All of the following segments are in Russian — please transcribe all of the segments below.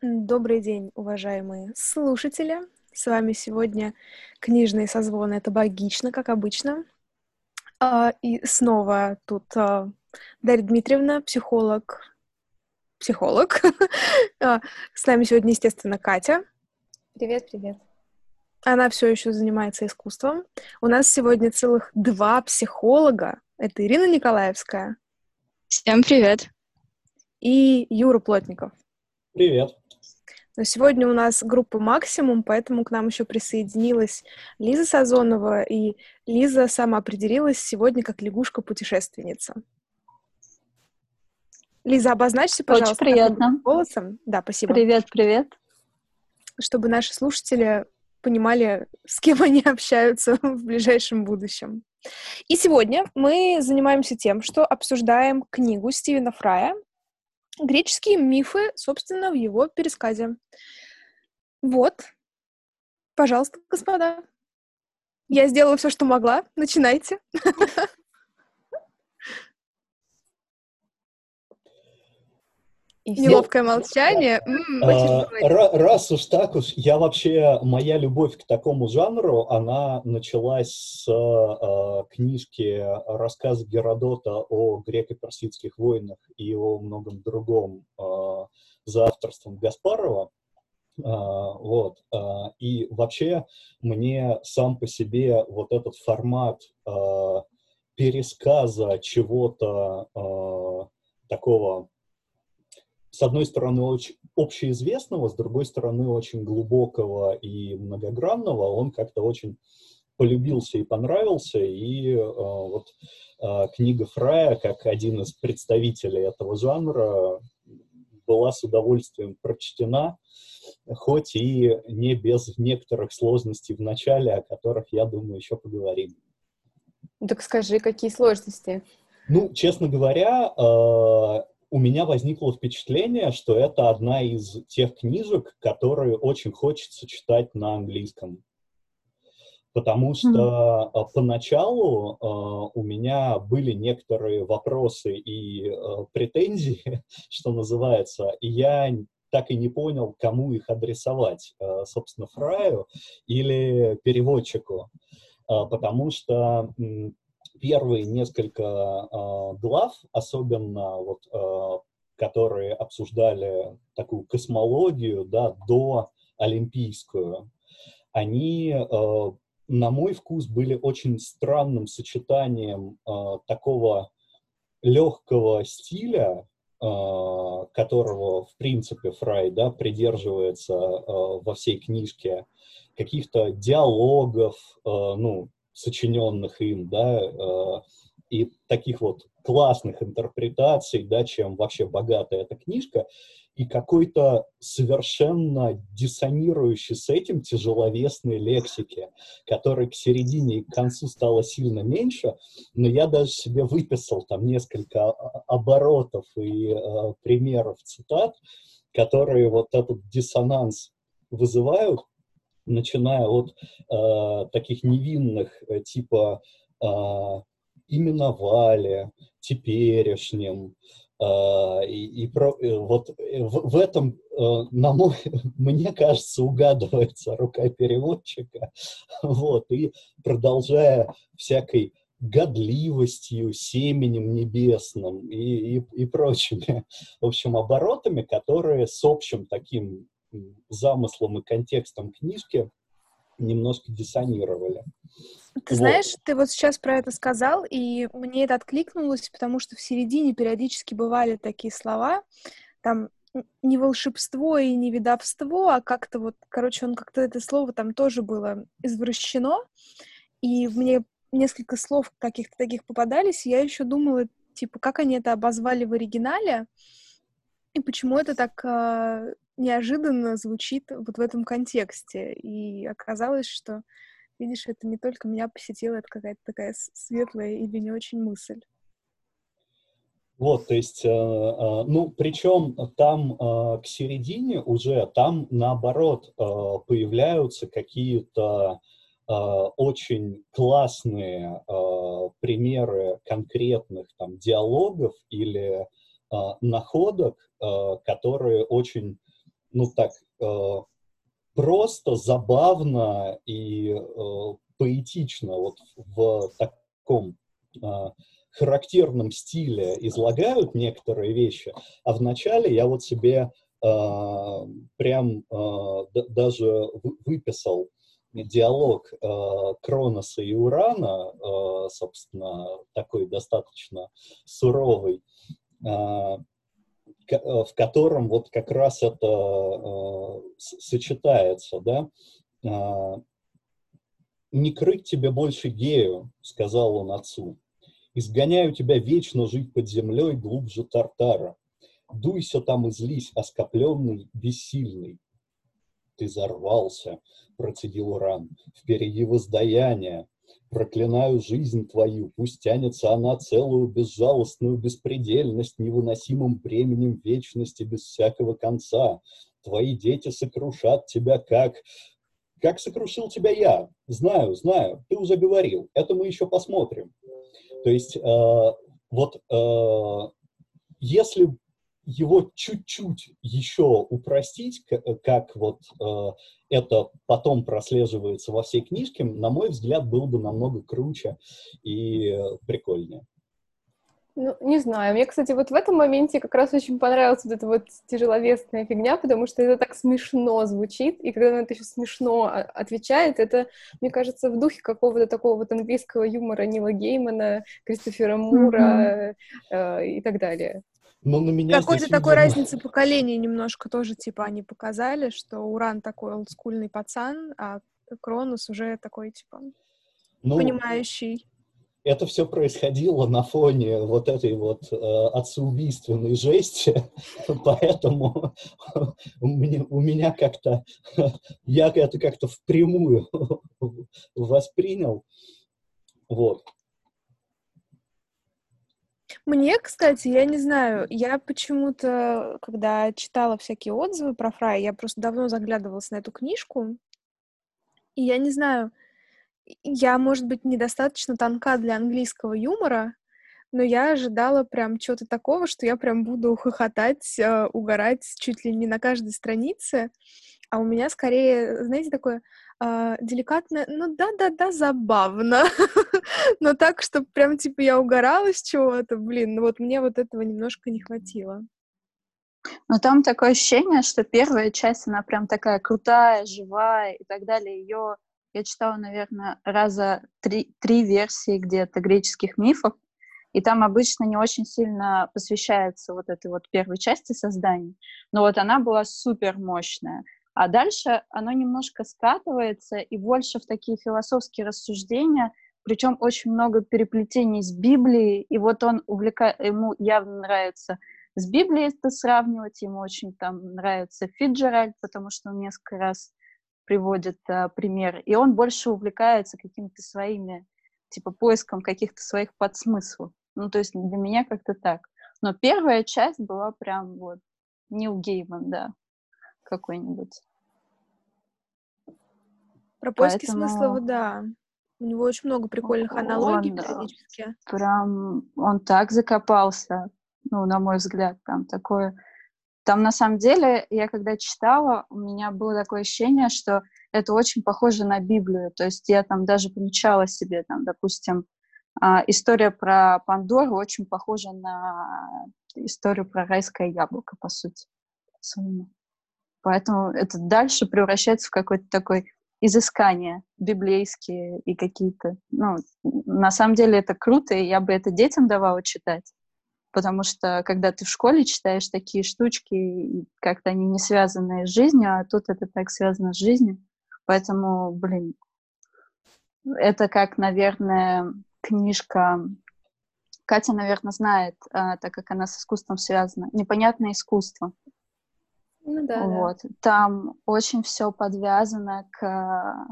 Добрый день, уважаемые слушатели. С вами сегодня книжные созвоны. Это богично, как обычно. А, и снова тут а, Дарья Дмитриевна, психолог. Психолог. А, с нами сегодня, естественно, Катя. Привет, привет. Она все еще занимается искусством. У нас сегодня целых два психолога. Это Ирина Николаевская. Всем привет. И Юра Плотников. Привет. Но сегодня у нас группа «Максимум», поэтому к нам еще присоединилась Лиза Сазонова, и Лиза сама определилась сегодня как лягушка-путешественница. Лиза, обозначьте, пожалуйста, Очень приятно. голосом. Да, спасибо. Привет, привет. Чтобы наши слушатели понимали, с кем они общаются в ближайшем будущем. И сегодня мы занимаемся тем, что обсуждаем книгу Стивена Фрая греческие мифы, собственно, в его пересказе. Вот. Пожалуйста, господа. Я сделала все, что могла. Начинайте. Неловкое молчание. А, раз уж так уж, я вообще, моя любовь к такому жанру, она началась с а, книжки рассказ Геродота о греко-персидских войнах и о многом другом а, за авторством Гаспарова. Вот. И вообще мне сам по себе вот этот формат пересказа чего-то такого с одной стороны, очень общеизвестного, с другой стороны, очень глубокого и многогранного, он как-то очень полюбился и понравился, и э, вот э, книга Фрая, как один из представителей этого жанра, была с удовольствием прочтена, хоть и не без некоторых сложностей в начале, о которых, я думаю, еще поговорим. Так скажи, какие сложности? Ну, честно говоря, э, у меня возникло впечатление, что это одна из тех книжек, которые очень хочется читать на английском. Потому что mm-hmm. поначалу э, у меня были некоторые вопросы и э, претензии, что называется, и я так и не понял, кому их адресовать, э, собственно, Фраю или переводчику. Э, потому что первые несколько э, глав, особенно вот, э, которые обсуждали такую космологию, да, до олимпийскую, они, э, на мой вкус, были очень странным сочетанием такого легкого стиля, которого, в принципе, Фрай да, придерживается во всей книжке, каких-то диалогов, ну, сочиненных им, да, э, и таких вот классных интерпретаций, да, чем вообще богата эта книжка, и какой-то совершенно диссонирующий с этим тяжеловесной лексики, которой к середине и к концу стало сильно меньше, но я даже себе выписал там несколько оборотов и э, примеров цитат, которые вот этот диссонанс вызывают, начиная от э, таких невинных, э, типа э, именовали, теперешним, Uh, и, и про, э, вот в, в этом, uh, на мой, мне кажется, угадывается рука переводчика, вот, и продолжая всякой годливостью, семенем небесным и, и, и прочими, в общем, оборотами, которые с общим таким замыслом и контекстом книжки немножко диссонировали. Ты вот. знаешь, ты вот сейчас про это сказал, и мне это откликнулось, потому что в середине периодически бывали такие слова, там не волшебство и не видовство, а как-то вот, короче, он как-то это слово там тоже было извращено, и мне несколько слов каких-то таких попадались, и я еще думала, типа, как они это обозвали в оригинале, и почему это так э, неожиданно звучит вот в этом контексте. И оказалось, что, видишь, это не только меня посетила, это какая-то такая светлая или не очень мысль. Вот, то есть, э, э, ну, причем там э, к середине уже, там наоборот появляются какие-то очень классные примеры конкретных там диалогов или находок, которые очень ну так, э, просто забавно и э, поэтично вот в таком э, характерном стиле излагают некоторые вещи, а вначале я вот себе э, прям э, даже выписал диалог э, Кроноса и Урана, э, собственно, такой достаточно суровый, э, в котором вот как раз это э, сочетается, да. Э, «Не крыть тебе больше гею», — сказал он отцу. «Изгоняю тебя вечно жить под землей глубже Тартара. Дуйся там и злись, оскопленный, бессильный». «Ты зарвался», — процедил Уран, — «впереди воздаяние. Проклинаю жизнь твою, пусть тянется она целую безжалостную беспредельность невыносимым бременем вечности без всякого конца. Твои дети сокрушат тебя, как как сокрушил тебя я? Знаю, знаю, ты уже говорил. Это мы еще посмотрим. То есть э, вот э, если его чуть-чуть еще упростить, как вот э, это потом прослеживается во всей книжке, на мой взгляд, было бы намного круче и прикольнее. Ну, не знаю. Мне, кстати, вот в этом моменте как раз очень понравилась вот эта вот тяжеловесная фигня, потому что это так смешно звучит, и когда он это еще смешно отвечает, это, мне кажется, в духе какого-то такого вот английского юмора Нила Геймана, Кристофера Мура mm-hmm. э, и так далее. Но на меня Какой-то такой видимо... разницы поколений немножко тоже, типа, они показали, что Уран такой олдскульный пацан, а Кронус уже такой, типа, ну, понимающий это все происходило на фоне вот этой вот э, отцеубийственной жести, поэтому у меня, у меня как-то, я это как-то впрямую воспринял. Вот. Мне, кстати, я не знаю, я почему-то, когда читала всякие отзывы про Фрай, я просто давно заглядывалась на эту книжку, и я не знаю, я, может быть, недостаточно тонка для английского юмора, но я ожидала прям чего-то такого, что я прям буду хохотать, э, угорать чуть ли не на каждой странице. А у меня скорее, знаете, такое э, деликатное, ну да-да-да, забавно. но так, что прям типа я угорала с чего-то, блин, ну вот мне вот этого немножко не хватило. Но там такое ощущение, что первая часть, она прям такая крутая, живая и так далее. Ее я читала, наверное, раза три, три версии где-то греческих мифов, и там обычно не очень сильно посвящается вот этой вот первой части создания, но вот она была супер мощная. А дальше оно немножко скатывается и больше в такие философские рассуждения, причем очень много переплетений с Библией, и вот он увлекает, ему явно нравится с Библией это сравнивать, ему очень там нравится Фиджеральд, потому что он несколько раз приводит а, пример, и он больше увлекается какими-то своими, типа, поиском каких-то своих подсмыслов. Ну, то есть для меня как-то так. Но первая часть была прям вот Нил Гейман, да, какой-нибудь. Про поиски Поэтому... смысла, да. У него очень много прикольных аналогий он, периодически. Прям он так закопался, ну, на мой взгляд, там такое там, на самом деле, я когда читала, у меня было такое ощущение, что это очень похоже на Библию. То есть я там даже помечала себе, там, допустим, а, история про Пандору очень похожа на историю про райское яблоко, по сути. Поэтому это дальше превращается в какое-то такое изыскание библейские и какие-то... Ну, на самом деле это круто, и я бы это детям давала читать потому что когда ты в школе читаешь такие штучки, как-то они не связаны с жизнью, а тут это так связано с жизнью. Поэтому, блин, это как, наверное, книжка... Катя, наверное, знает, а, так как она с искусством связана. «Непонятное искусство». Ну да, вот. да. Там очень все подвязано к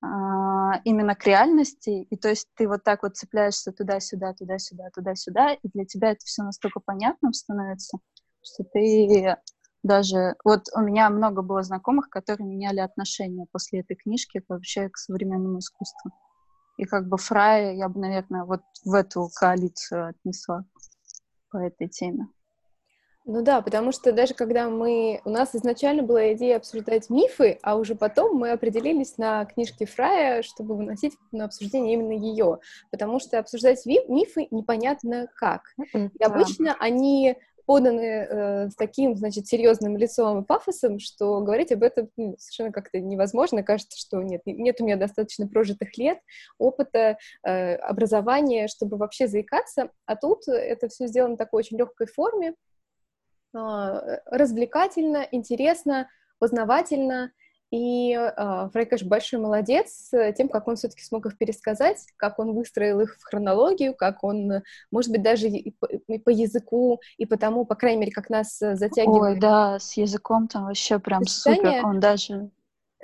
а, именно к реальности, и то есть ты вот так вот цепляешься туда-сюда, туда-сюда, туда-сюда, и для тебя это все настолько понятным становится, что ты даже... Вот у меня много было знакомых, которые меняли отношения после этой книжки вообще к современному искусству. И как бы Фрая я бы, наверное, вот в эту коалицию отнесла по этой теме. Ну да, потому что даже когда мы... У нас изначально была идея обсуждать мифы, а уже потом мы определились на книжке Фрая, чтобы выносить на обсуждение именно ее. Потому что обсуждать мифы непонятно как. И да. обычно они поданы э, с таким, значит, серьезным лицом и пафосом, что говорить об этом ну, совершенно как-то невозможно. Кажется, что нет, нет у меня достаточно прожитых лет, опыта, э, образования, чтобы вообще заикаться. А тут это все сделано в такой очень легкой форме, развлекательно, интересно, познавательно. И э, Фрей, конечно, большой молодец тем, как он все-таки смог их пересказать, как он выстроил их в хронологию, как он, может быть, даже и по, и по языку, и потому, по крайней мере, как нас затягивает. Ой, да, с языком там вообще прям супер, он даже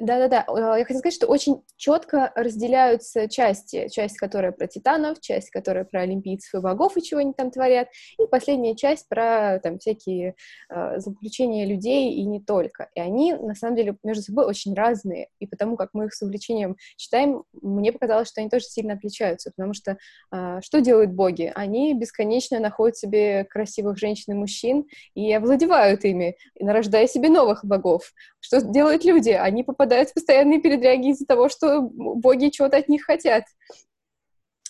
да-да-да, э, я хотела сказать, что очень четко разделяются части. Часть, которая про титанов, часть, которая про олимпийцев и богов и чего они там творят, и последняя часть про там всякие э, заключения людей и не только. И они, на самом деле, между собой очень разные, и потому как мы их с увлечением читаем, мне показалось, что они тоже сильно отличаются, потому что э, что делают боги? Они бесконечно находят себе красивых женщин и мужчин и овладевают ими, нарождая себе новых богов. Что делают люди? Они попадают попадают в постоянные передряги из-за того, что боги чего-то от них хотят.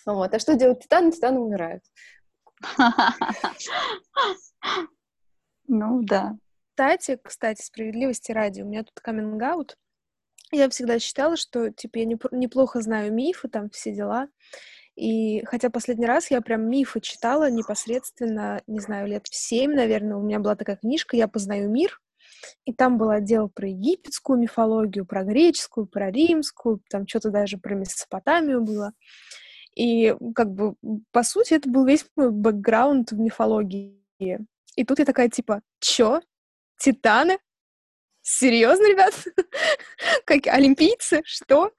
Вот. А что делают титаны? Титаны умирают. Ну, да. Кстати, кстати, справедливости ради, у меня тут каминг. Я всегда считала, что, типа, я неплохо знаю мифы, там, все дела. И хотя последний раз я прям мифы читала непосредственно, не знаю, лет в семь, наверное, у меня была такая книжка «Я познаю мир», и там был отдел про египетскую мифологию, про греческую, про римскую, там что-то даже про Месопотамию было. И как бы, по сути, это был весь мой бэкграунд в мифологии. И тут я такая, типа, чё? Титаны? Серьезно, ребят? как олимпийцы? Что?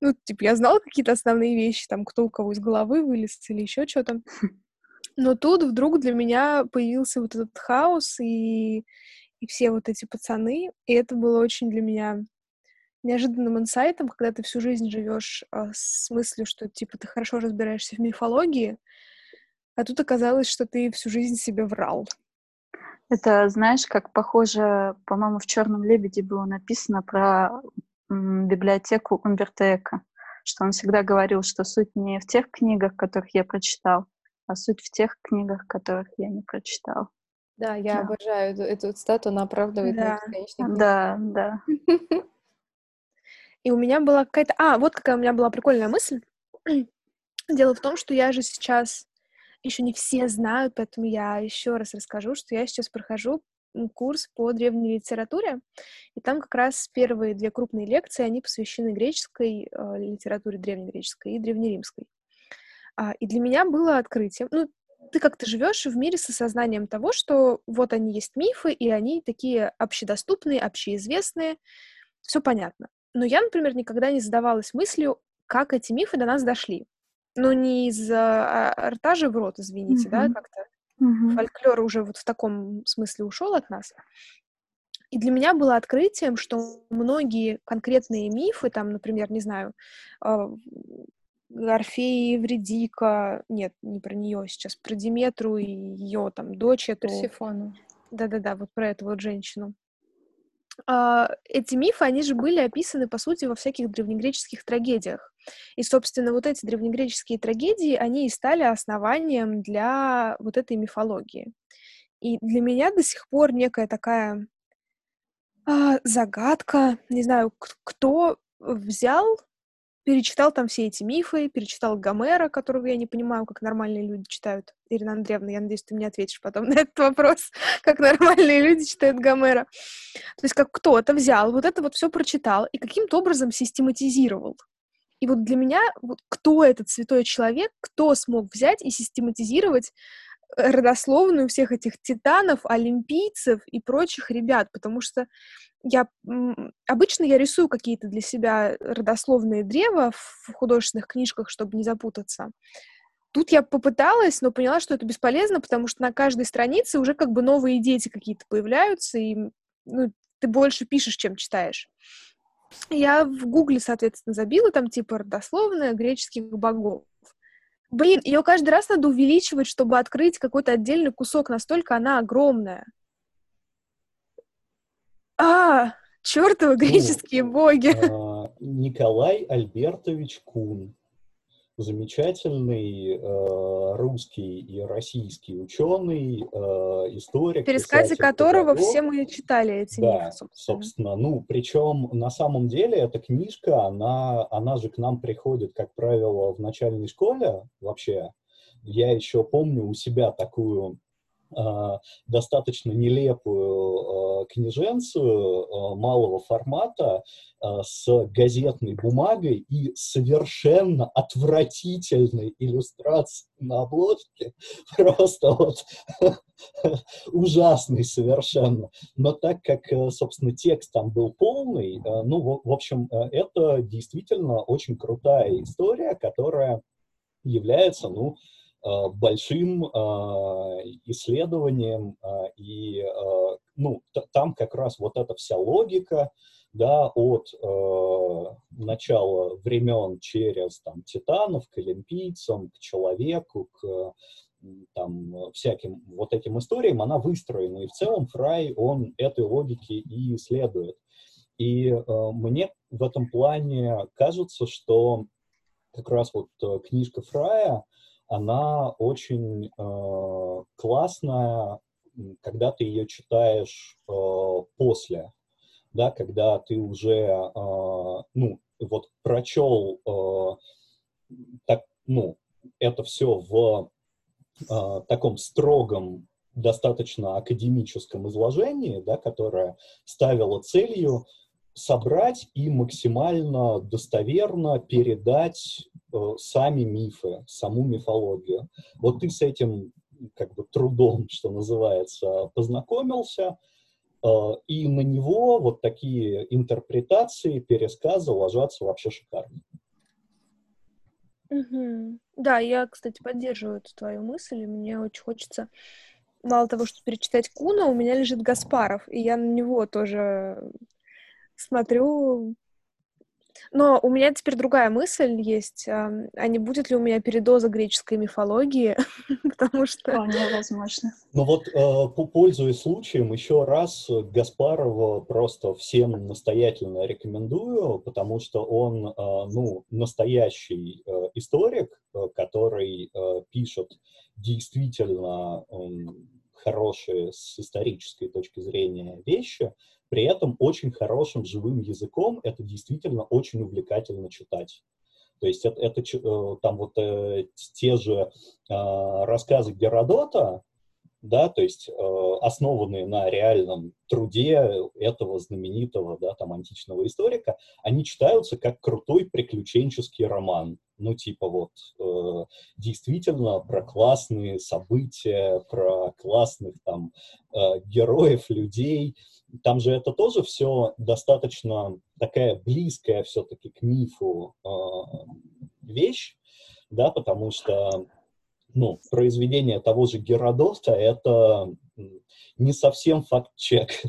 Ну, типа, я знала какие-то основные вещи, там, кто у кого из головы вылез или еще что-то. Но тут вдруг для меня появился вот этот хаос, и и все вот эти пацаны. И это было очень для меня неожиданным инсайтом, когда ты всю жизнь живешь а, с мыслью, что типа ты хорошо разбираешься в мифологии, а тут оказалось, что ты всю жизнь себе врал. Это, знаешь, как похоже, по-моему, в Черном лебеде было написано про м, библиотеку Умберто Эко, что он всегда говорил, что суть не в тех книгах, которых я прочитал, а суть в тех книгах, которых я не прочитал. Да, я да. обожаю эту, эту цитату, она оправдывает да. Да, да. И у меня была какая-то... А, вот какая у меня была прикольная мысль. Дело в том, что я же сейчас... Еще не все знают, поэтому я еще раз расскажу, что я сейчас прохожу курс по древней литературе, и там как раз первые две крупные лекции, они посвящены греческой э, литературе, древнегреческой и древнеримской. А, и для меня было открытием, ну, ты как-то живешь в мире с осознанием того, что вот они есть мифы, и они такие общедоступные, общеизвестные, все понятно. Но я, например, никогда не задавалась мыслью, как эти мифы до нас дошли. Ну, не из а, рта же в рот, извините, mm-hmm. да, как-то. Mm-hmm. Фольклор уже вот в таком смысле ушел от нас. И для меня было открытием, что многие конкретные мифы, там, например, не знаю, Орфея и Евредика, нет, не про нее сейчас, про Диметру и ее там дочь эту. Персифону. Да-да-да, вот про эту вот женщину. А, эти мифы, они же были описаны, по сути, во всяких древнегреческих трагедиях. И, собственно, вот эти древнегреческие трагедии, они и стали основанием для вот этой мифологии. И для меня до сих пор некая такая а, загадка, не знаю, кто взял перечитал там все эти мифы, перечитал Гомера, которого я не понимаю, как нормальные люди читают. Ирина Андреевна, я надеюсь, ты мне ответишь потом на этот вопрос, как нормальные люди читают Гомера. То есть как кто-то взял, вот это вот все прочитал и каким-то образом систематизировал. И вот для меня, вот кто этот святой человек, кто смог взять и систематизировать родословную всех этих титанов, олимпийцев и прочих ребят, потому что я обычно я рисую какие-то для себя родословные древа в художественных книжках, чтобы не запутаться. Тут я попыталась, но поняла, что это бесполезно, потому что на каждой странице уже как бы новые дети какие-то появляются, и ну, ты больше пишешь, чем читаешь. Я в Гугле, соответственно, забила там типа родословная греческих богов. Блин, ее каждый раз надо увеличивать, чтобы открыть какой-то отдельный кусок, настолько она огромная. А, чертовы ну, греческие ну, боги. А, Николай Альбертович Кун замечательный э, русский и российский ученый, э, историк. Пересказе которого педагог. все мы читали эти да, мифы, собственно. собственно. Ну, причем на самом деле эта книжка, она, она же к нам приходит, как правило, в начальной школе вообще. Я еще помню у себя такую достаточно нелепую э, книженцию э, малого формата э, с газетной бумагой и совершенно отвратительной иллюстрацией на обложке. Просто вот ужасный совершенно. Но так как, собственно, текст там был полный, ну, в общем, это действительно очень крутая история, которая является, ну, Э, большим э, исследованием, э, и ну, там как раз вот эта вся логика, да, от э, начала времен через там титанов к олимпийцам, к человеку, к там всяким вот этим историям, она выстроена, и в целом Фрай, он этой логике и исследует. И э, мне в этом плане кажется, что как раз вот книжка Фрая, она очень э, классная, когда ты ее читаешь э, после, да, когда ты уже, э, ну, вот прочел э, так, ну, это все в э, таком строгом, достаточно академическом изложении, да, которое ставило целью собрать и максимально достоверно передать э, сами мифы, саму мифологию. Вот ты с этим как бы трудом, что называется, познакомился, э, и на него вот такие интерпретации, пересказы ложатся вообще шикарно. Угу. Да, я, кстати, поддерживаю эту твою мысль, мне очень хочется мало того, что перечитать Куна, у меня лежит Гаспаров, и я на него тоже смотрю. Но у меня теперь другая мысль есть. А не будет ли у меня передоза греческой мифологии? Потому что... Вполне возможно. Ну вот, э, пользуясь случаем, еще раз Гаспарова просто всем настоятельно рекомендую, потому что он, э, ну, настоящий э, историк, который пишет действительно хорошие с исторической точки зрения вещи, при этом очень хорошим живым языком это действительно очень увлекательно читать. То есть это, это там вот э, те же э, рассказы Геродота, да, то есть э, основанные на реальном труде этого знаменитого, да, там, античного историка, они читаются как крутой приключенческий роман. Ну, типа вот, э, действительно про классные события, про классных там э, героев, людей. Там же это тоже все достаточно такая близкая все-таки к мифу э, вещь, да, потому что ну, произведение того же Геродота — это не совсем факт-чек.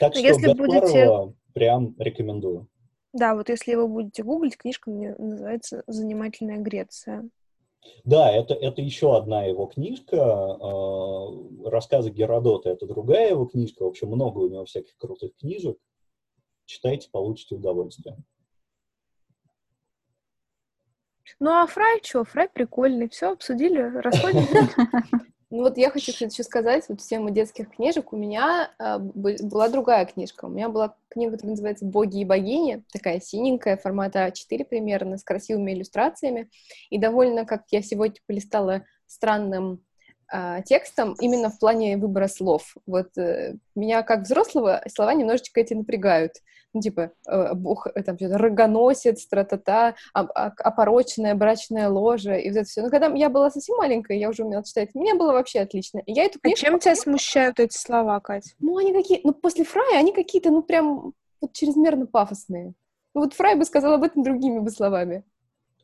Да? Так что если будете... прям рекомендую. Да, вот если вы будете гуглить, книжка называется «Занимательная Греция». Да, это, это еще одна его книжка. Э, рассказы Геродота — это другая его книжка. В общем, много у него всяких крутых книжек. Читайте, получите удовольствие. Ну а Фрай что? Фрай прикольный. Все, обсудили, расходимся. Ну вот я хочу еще сказать, вот в тему детских книжек у меня э, была другая книжка. У меня была книга, которая называется «Боги и богини», такая синенькая, формата А4 примерно, с красивыми иллюстрациями. И довольно, как я сегодня полистала странным э, текстом, именно в плане выбора слов. Вот э, меня как взрослого слова немножечко эти напрягают ну, типа, э, бог, э, там, что-то рогоносец, тра-та-та, опороченная брачная ложа, и вот это все. Но когда я была совсем маленькая, я уже умела читать, мне было вообще отлично. И я эту а чем тебя смущают эти слова, Кать? Ну, они какие, ну, после Фрая они какие-то, ну, прям вот чрезмерно пафосные. Ну, вот Фрай бы сказал об этом другими бы словами.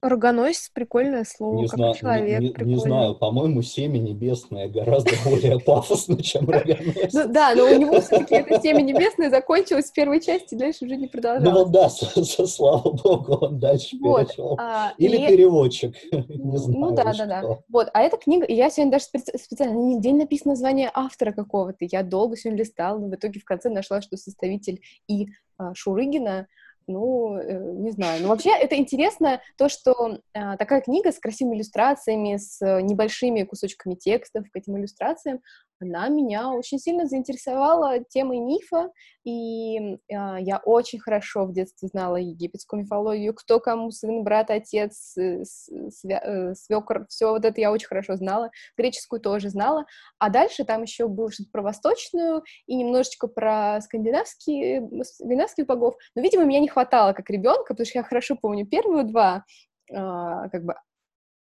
Рогоносец — прикольное слово, Не, как зна- и человек не, не- не прикольный. знаю, по-моему, семя небесное гораздо более пафосно, чем рогоносец. Ну да, но у него все-таки это семя небесное закончилось в первой части, дальше уже не Ну продолжалось. вот да, слава богу, он дальше перешел. а, Или переводчик, Ну не знаю да, уж да, да. кто. Вот, а эта книга, я сегодня даже специ- специально, не написано название автора какого-то, я долго сегодня листала, но в итоге в конце нашла, что составитель И. а, Шурыгина, ну, э, не знаю. Но вообще это интересно, то, что а, такая книга с красивыми иллюстрациями, с э, небольшими кусочками текстов к этим иллюстрациям, она меня очень сильно заинтересовала темой мифа, и а, я очень хорошо в детстве знала египетскую мифологию, кто кому сын, брат, отец, э, э, свекр, все вот это я очень хорошо знала, греческую тоже знала, а дальше там еще было что-то про восточную и немножечко про скандинавские, скандинавских богов, но, видимо, меня не хватало как ребенка, потому что я хорошо помню первые два а, как бы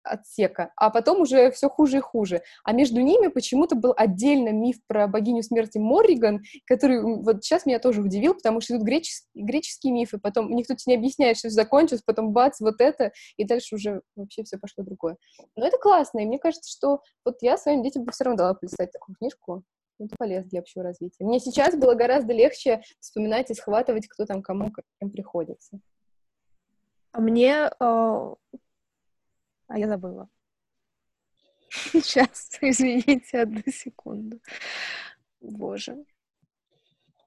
отсека, а потом уже все хуже и хуже. А между ними почему-то был отдельно миф про богиню смерти Морриган, который вот сейчас меня тоже удивил, потому что тут гречес- греческие мифы, потом никто тебе не объясняет, что все закончилось, потом бац, вот это, и дальше уже вообще все пошло другое. Но это классно, и мне кажется, что вот я своим детям бы все равно дала полистать такую книжку. Это полезно для общего развития. Мне сейчас было гораздо легче вспоминать и схватывать, кто там кому кем приходится. А мне... э, А я забыла. Сейчас, извините, одну секунду. Боже.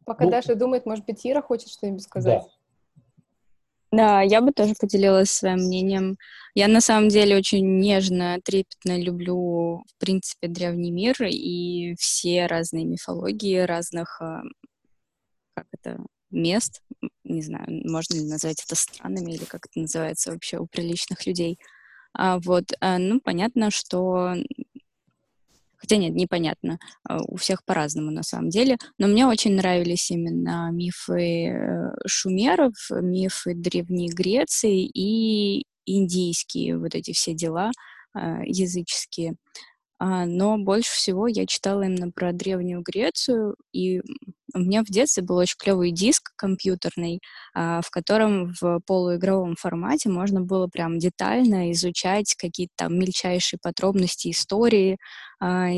Пока Ну, Даша думает, может быть, Ира хочет что-нибудь сказать. Да. Да, я бы тоже поделилась своим мнением. Я на самом деле очень нежно, трепетно люблю, в принципе, древний мир и все разные мифологии разных, а, как это, мест. Не знаю, можно ли назвать это странами или как это называется вообще у приличных людей. Вот, а, ну, понятно, что... Хотя нет, непонятно. А, У всех по-разному на самом деле. Но мне очень нравились именно мифы э, шумеров, мифы Древней Греции и индийские вот эти все дела а, языческие. А, Но больше всего я читала именно про Древнюю Грецию, и у меня в детстве был очень клевый диск компьютерный, а, в котором в полуигровом формате можно было прям детально изучать какие-то там мельчайшие подробности истории а,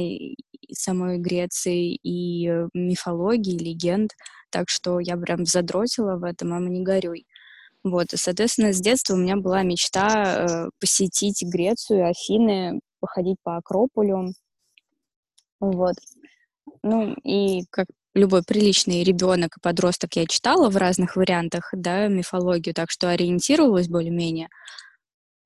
самой Греции, и э, мифологии, легенд. Так что я прям задротила в этом, мама, не горюй. Вот, и, соответственно, с детства у меня была мечта э, посетить Грецию, Афины, походить по Акрополю. Вот. Ну, и как любой приличный ребенок и подросток я читала в разных вариантах, да, мифологию, так что ориентировалась более-менее.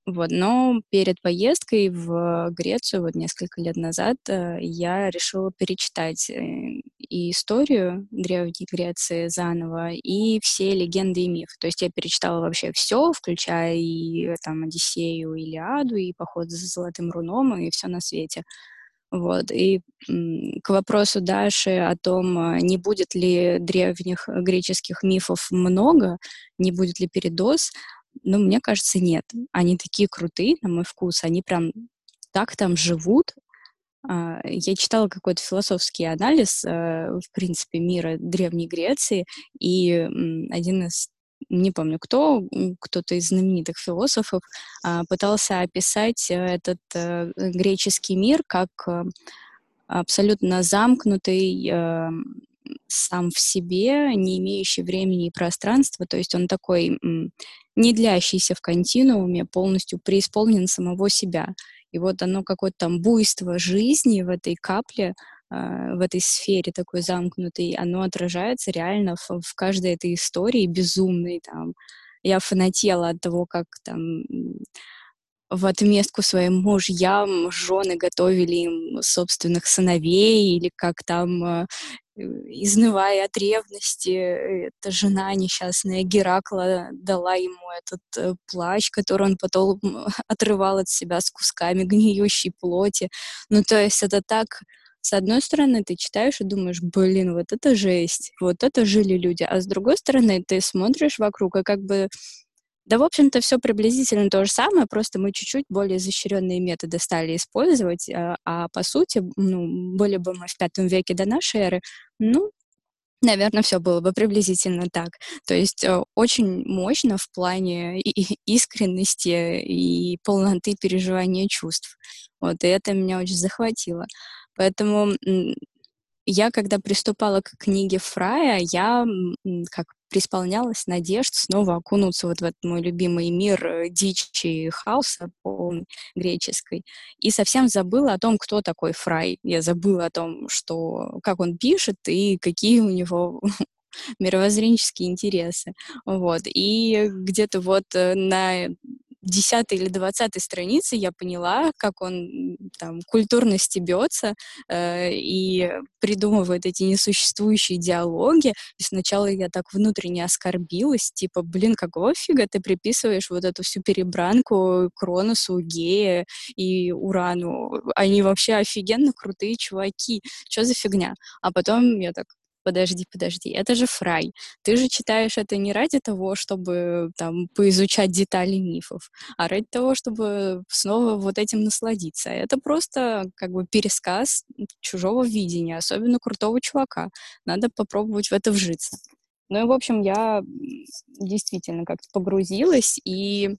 Вот, но перед поездкой в Грецию, вот несколько лет назад, э, я решила перечитать э, и историю Древней Греции заново, и все легенды и мифы. То есть я перечитала вообще все, включая и э, там Одиссею, Илиаду, и поход за Золотым Руном, и все на свете. Вот, и к вопросу Даши о том, а, не будет ли древних э, греческих мифов много, не будет ли передоз, ну, мне кажется, нет. Они такие крутые, на мой вкус, они прям так там живут. А, Я читала какой-то философский анализ, э, в принципе, мира Древней Греции, и один из не помню кто, кто-то из знаменитых философов а, пытался описать э, этот э, греческий мир как э, абсолютно замкнутый сам в себе, не имеющий времени и пространства, то есть он такой не длящийся в континууме, полностью преисполнен самого себя. И вот оно какое-то там буйство жизни в этой капле, в этой сфере такой замкнутой, оно отражается реально в, в каждой этой истории безумной. Там. Я фанатела от того, как там в отместку своим мужьям жены готовили им собственных сыновей, или как там, э, э, изнывая от ревности, э, эта жена несчастная Геракла дала ему этот э, плащ, который он потом отрывал от себя с кусками гниющей плоти. Ну, то есть это так... С одной стороны, ты читаешь и думаешь, блин, вот это жесть, вот это жили люди. А с другой стороны, ты смотришь вокруг, и как бы да, в общем-то, все приблизительно то же самое, просто мы чуть-чуть более изощренные методы стали использовать, а, а по сути, ну, были бы мы в пятом веке до нашей эры, ну, Наверное, все было бы приблизительно так. То есть э, очень мощно в плане искренности и полноты переживания чувств. Вот, и это меня очень захватило. Поэтому я, когда приступала к книге Фрая, я как преисполнялась надежд снова окунуться вот в этот мой любимый мир э, дичи и хаоса греческой. И совсем забыла о том, кто такой Фрай. Я забыла о том, что, как он пишет и какие у него мировоззренческие интересы. Вот. И где-то вот э, на десятой или двадцатой странице я поняла, как он там культурно стебется э, и придумывает эти несуществующие диалоги. И сначала я так внутренне оскорбилась, типа, блин, какого фига ты приписываешь вот эту всю перебранку Кроносу, Гея и Урану? Они вообще офигенно крутые чуваки. Что за фигня? А потом я так подожди, подожди, это же Фрай. Ты же читаешь это не ради того, чтобы там поизучать детали мифов, а ради того, чтобы снова вот этим насладиться. Это просто как бы пересказ чужого видения, особенно крутого чувака. Надо попробовать в это вжиться. Ну и, в общем, я действительно как-то погрузилась, и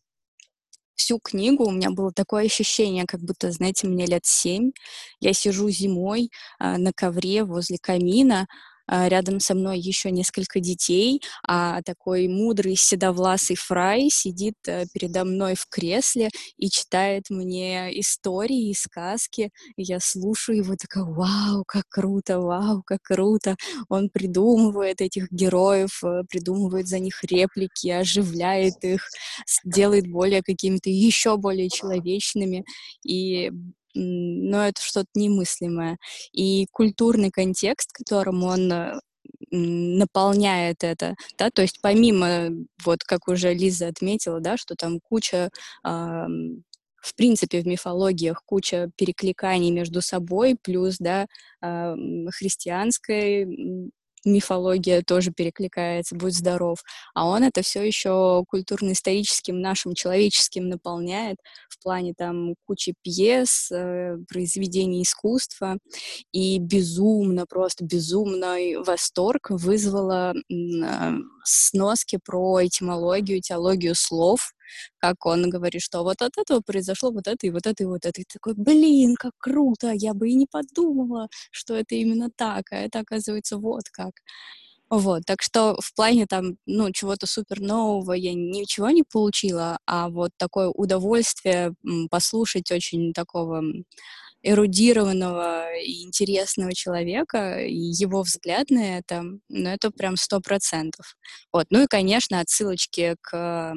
всю книгу у меня было такое ощущение, как будто, знаете, мне лет семь. Я сижу зимой э, на ковре возле камина, рядом со мной еще несколько детей, а такой мудрый седовласый фрай сидит э, передо мной в кресле и читает мне истории и сказки. Я слушаю его такая, вау, как круто, вау, как круто. Он придумывает этих героев, э, придумывает за них реплики, оживляет их, делает более какими-то еще более человечными. И но это что-то немыслимое. И культурный контекст, которым он э, наполняет это, да, то есть помимо, вот как уже Лиза отметила, да, что там куча э, в принципе, в мифологиях куча перекликаний между собой, плюс, да, э, христианской мифология тоже перекликается, будь здоров. А он это все еще культурно-историческим нашим человеческим наполняет в плане там кучи пьес, э, произведений искусства. И безумно, просто безумный восторг вызвало э, сноски про этимологию, теологию слов, как он говорит, что вот от этого произошло вот это и вот это и вот это. И такой, блин, как круто, я бы и не подумала, что это именно так, а это оказывается вот как. Вот, так что в плане там, ну, чего-то супер нового я ничего не получила, а вот такое удовольствие послушать очень такого эрудированного и интересного человека, и его взгляд на это, ну, это прям сто процентов. Вот, ну и, конечно, отсылочки к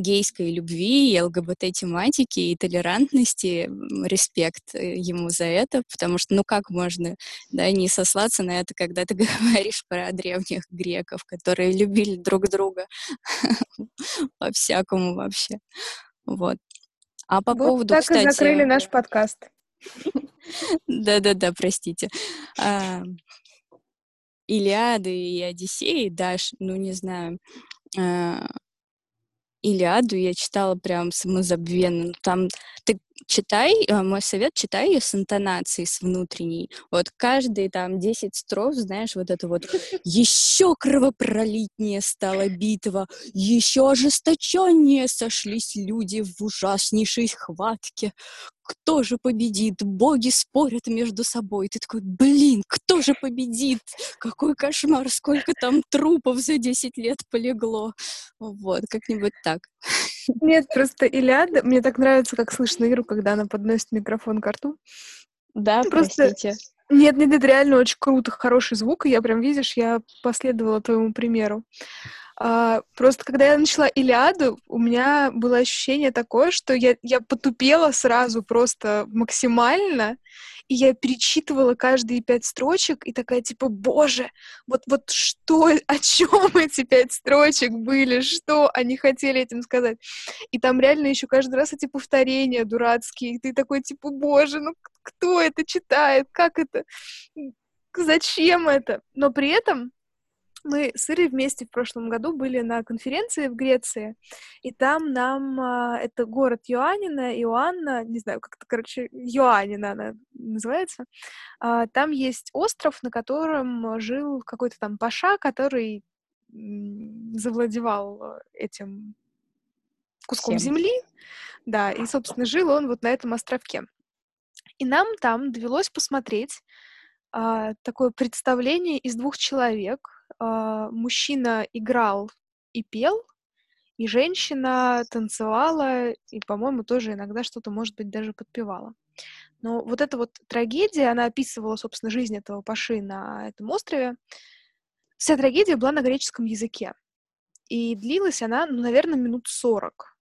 гейской любви и ЛГБТ-тематики и толерантности, респект э, ему за это, потому что, ну, как можно, да, не сослаться на это, когда ты говоришь про древних греков, которые любили друг друга по-всякому вообще. Вот. А по вот поводу, так кстати... и закрыли наш подкаст. Да-да-да, простите. А, Илиады и Одиссеи, Даш, ну, не знаю, а, Илиаду я читала прям самозабвенно. Там ты читай, э, мой совет, читай ее с интонацией, с внутренней. Вот каждые там 10 строф, знаешь, вот это вот еще кровопролитнее стала битва, еще ожесточеннее сошлись люди в ужаснейшей схватке. Кто же победит? Боги спорят между собой. Ты такой, блин, кто же победит? Какой кошмар, сколько там трупов за 10 лет полегло. Вот, как-нибудь так. Нет, просто Илиада, мне так нравится, как слышно Иру, когда она подносит микрофон к рту. Да, просто... простите. Нет, нет, это реально очень круто, хороший звук, и я прям, видишь, я последовала твоему примеру. А, просто когда я начала Илиаду, у меня было ощущение такое, что я, я потупела сразу просто максимально, и я перечитывала каждые пять строчек, и такая, типа, боже, вот, вот что, о чем эти пять строчек были, что они хотели этим сказать. И там реально еще каждый раз эти повторения дурацкие, и ты такой, типа, боже, ну кто это читает, как это, зачем это? Но при этом мы с Ирой вместе в прошлом году были на конференции в Греции, и там нам, а, это город Иоаннина, Иоанна, не знаю, как-то, короче, Иоаннина она называется, а, там есть остров, на котором жил какой-то там паша, который завладевал этим куском Всем. земли, да, и, собственно, жил он вот на этом островке. И нам там довелось посмотреть а, такое представление из двух человек, а, мужчина играл и пел, и женщина танцевала, и, по-моему, тоже иногда что-то, может быть, даже подпевала. Но вот эта вот трагедия, она описывала, собственно, жизнь этого Паши на этом острове. Вся трагедия была на греческом языке. И длилась она, ну, наверное, минут сорок.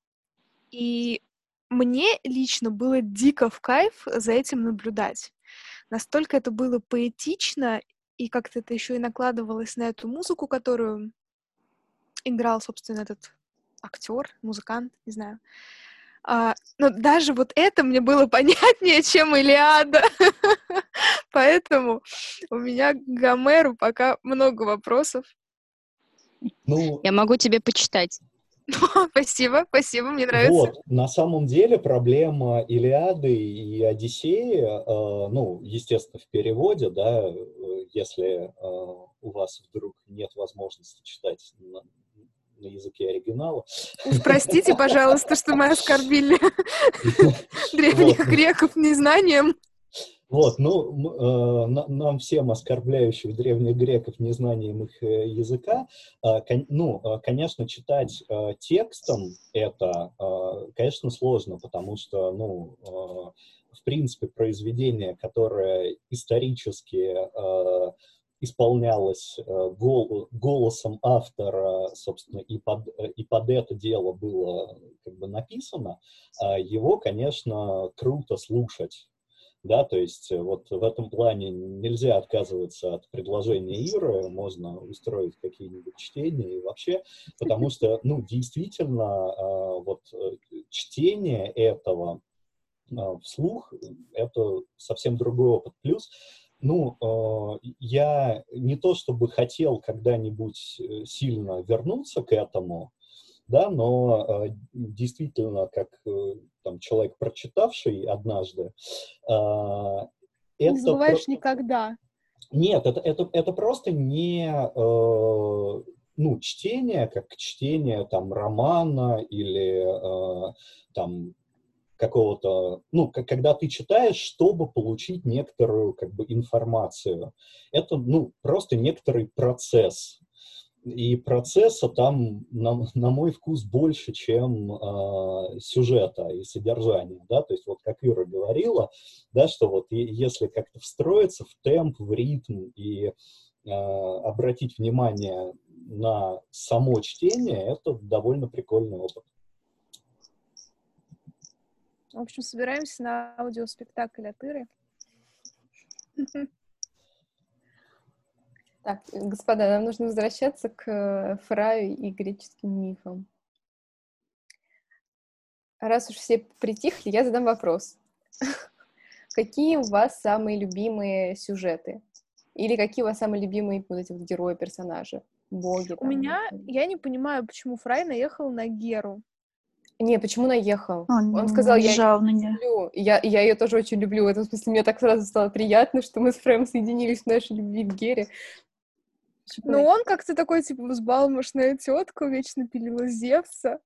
И мне лично было дико в кайф за этим наблюдать. Настолько это было поэтично и как-то это еще и накладывалось на эту музыку, которую играл, собственно, этот актер, музыкант, не знаю. А, но даже вот это мне было понятнее, чем Илиада. Поэтому у меня к Гомеру пока много вопросов. Ну, Я могу тебе почитать. спасибо, спасибо, мне нравится. Вот, на самом деле проблема Илиады и Одиссеи, э, ну, естественно, в переводе, да, э, если э, у вас вдруг нет возможности читать на, на языке оригинала. Уж простите, пожалуйста, что мы оскорбили древних греков незнанием. Вот, ну, э, нам всем оскорбляющих древних греков незнанием их э, языка, э, кон, ну, э, конечно, читать э, текстом это, э, конечно, сложно, потому что, ну, э, в принципе, произведение, которое исторически э, исполнялось э, гол, голосом автора, собственно, и под, и под это дело было как бы написано, э, его, конечно, круто слушать да, то есть э, вот в этом плане нельзя отказываться от предложения Иры, можно устроить какие-нибудь чтения и вообще, потому что, ну, действительно, а, вот э, чтение этого а, вслух — это совсем другой опыт. Плюс, ну, а, я не то чтобы хотел когда-нибудь э, сильно вернуться к этому, да, но э, действительно, как э, там, человек, прочитавший однажды, э, не это забываешь про... никогда. Нет, это, это, это просто не э, ну, чтение, как чтение там романа или э, там какого-то, ну, как, когда ты читаешь, чтобы получить некоторую как бы информацию. Это, ну, просто некоторый процесс, и процесса там, на, на мой вкус, больше, чем э, сюжета и содержания, да, то есть вот как Ира говорила, да, что вот если как-то встроиться в темп, в ритм и э, обратить внимание на само чтение, это довольно прикольный опыт. В общем, собираемся на аудиоспектакль от Иры. Так, господа, нам нужно возвращаться к э, Фраю и греческим мифам. Раз уж все притихли, я задам вопрос. Какие у вас самые любимые сюжеты? Или какие у вас самые любимые вот эти вот герои, персонажи? Боги? У меня, я не понимаю, почему Фрай наехал на Геру. Не, почему наехал? Он, он сказал, я ее люблю. Я, я ее тоже очень люблю. В этом смысле мне так сразу стало приятно, что мы с Фрэем соединились в нашей любви к Гере. Ну, он как-то такой, типа, взбалмошная тетка, вечно пилила Зевса.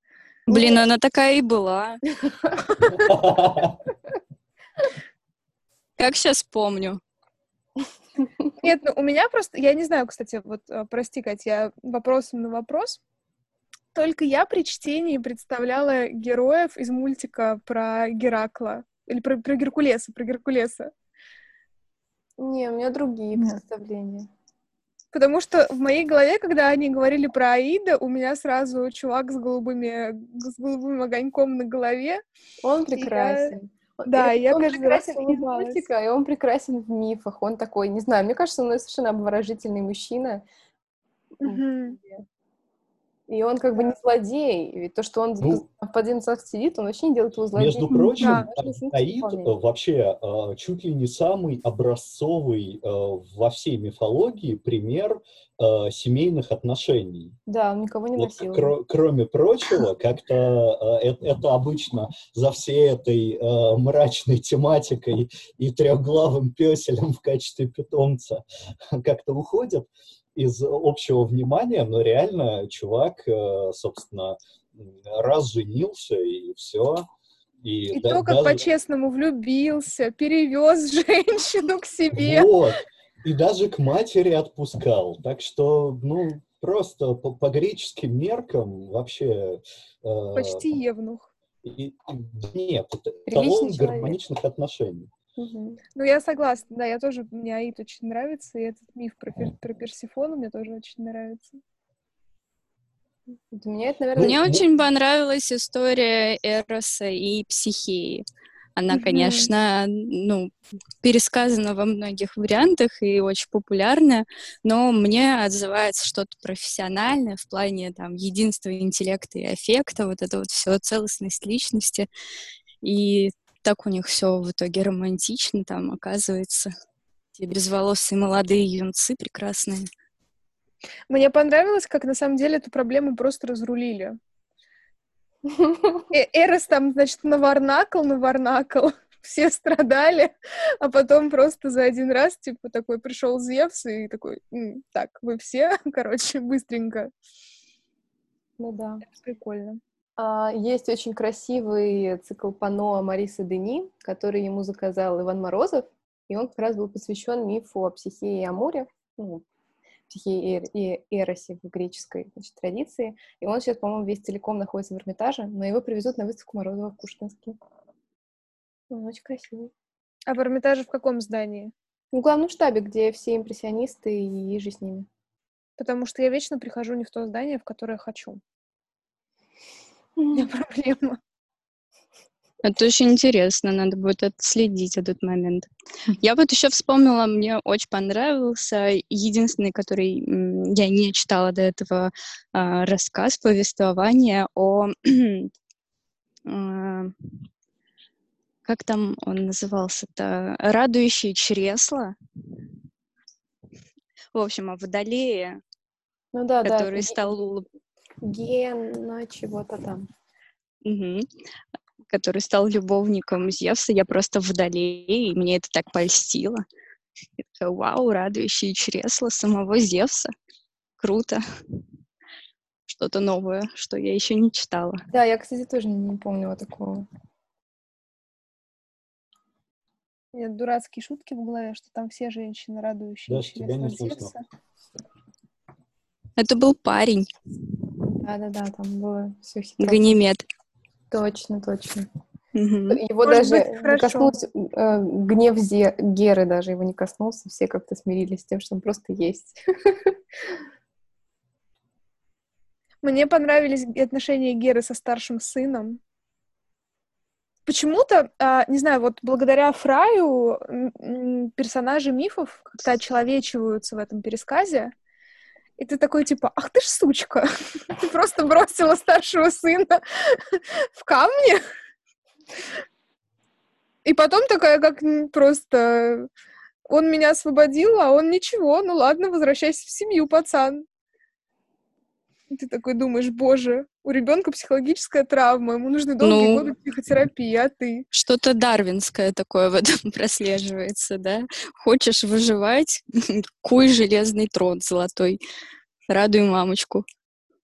Блин, она такая и была. Как сейчас помню. Нет, ну у меня просто, я не знаю, кстати, вот, э, прости, Кать, я вопросом на вопрос. Только я при чтении представляла героев из мультика про Геракла. Или про, про Геркулеса, про Геркулеса. Не, у меня другие Нет. представления. Потому что в моей голове, когда они говорили про Аида, у меня сразу чувак с голубыми, с голубым огоньком на голове. Он прекрасен. Я... Да, и я он каждый прекрасен раз из мультика, и он прекрасен в мифах. Он такой, не знаю, мне кажется, он совершенно обворожительный мужчина. Угу. И он как бы не злодей. Ведь то, что он ну, в подземцах сидит, он вообще не делает его злодеем. Между прочим, да. Вообще э, чуть ли не самый образцовый э, во всей мифологии пример э, семейных отношений. Да, он никого не вот, насилует. Кр- кроме прочего, как-то это, это обычно за всей этой мрачной тематикой и трехглавым песелем в качестве питомца как-то уходит из общего внимания, но реально чувак, э, собственно, раз женился и все. И, и да, только даже... по-честному влюбился, перевез женщину к себе. Вот. И даже к матери отпускал. Так что, ну, просто по, по греческим меркам вообще... Э, Почти евнух. И, нет, это эталон гармоничных отношений. Угу. Ну, я согласна, да, я тоже, мне Аид очень нравится, и этот миф про, про Персифону мне тоже очень нравится. Мне, это, наверное... Мне очень понравилась история Эроса и Психеи. Она, конечно, ну, пересказана во многих вариантах и очень популярная, но мне отзывается что-то профессиональное в плане там единства интеллекта и аффекта, вот это вот все целостность личности. И так у них все в итоге романтично там оказывается. Те безволосые молодые юнцы прекрасные. Мне понравилось, как на самом деле эту проблему просто разрулили. Э, Эрос там, значит, наварнакал, наварнакал, все страдали, а потом просто за один раз, типа, такой пришел Зевс и такой, так, вы все, короче, быстренько. Ну да. Это прикольно. А, есть очень красивый цикл пано Мариса Дени, который ему заказал Иван Морозов, и он как раз был посвящен мифу о психе и Амуре, ну, психе и Эросе в греческой значит, традиции. И он сейчас, по-моему, весь целиком находится в Эрмитаже, но его привезут на выставку Морозова в Пушкинске. Он очень красивый. А в Эрмитаже в каком здании? В главном штабе, где все импрессионисты и же с ними. Потому что я вечно прихожу не в то здание, в которое хочу. Меня проблема. Это очень интересно, надо будет отследить этот момент. Я вот еще вспомнила, мне очень понравился единственный, который я не читала до этого, а, рассказ, повествование о... А, как там он назывался-то? «Радующие чресла». В общем, о Водолее, ну, да, который да. стал Гена чего-то там. Угу. Который стал любовником Зевса. Я просто водолей, и мне это так польстило. Я такая, вау, радующие чресла самого Зевса. Круто. Что-то новое, что я еще не читала. Да, я, кстати, тоже не помню такого. У меня дурацкие шутки в голове, что там все женщины радующие Даже чресла Зевса. Это был парень. Да-да-да, там было все Ганимед. Точно, точно. Угу. Его Может даже быть, не коснулся, э, гнев Зе, Геры даже его не коснулся, все как-то смирились с тем, что он просто есть. Мне понравились отношения Геры со старшим сыном. Почему-то, а, не знаю, вот благодаря Фраю персонажи мифов как-то очеловечиваются в этом пересказе. И ты такой, типа, ах ты ж сучка, ты просто бросила старшего сына в камни. И потом такая, как просто, он меня освободил, а он ничего, ну ладно, возвращайся в семью, пацан. И ты такой думаешь, боже, у ребенка психологическая травма, ему нужны долгие ну, годы психотерапии, а ты? Что-то дарвинское такое в этом прослеживается, да? Хочешь выживать? Куй железный трон золотой. Радуй мамочку.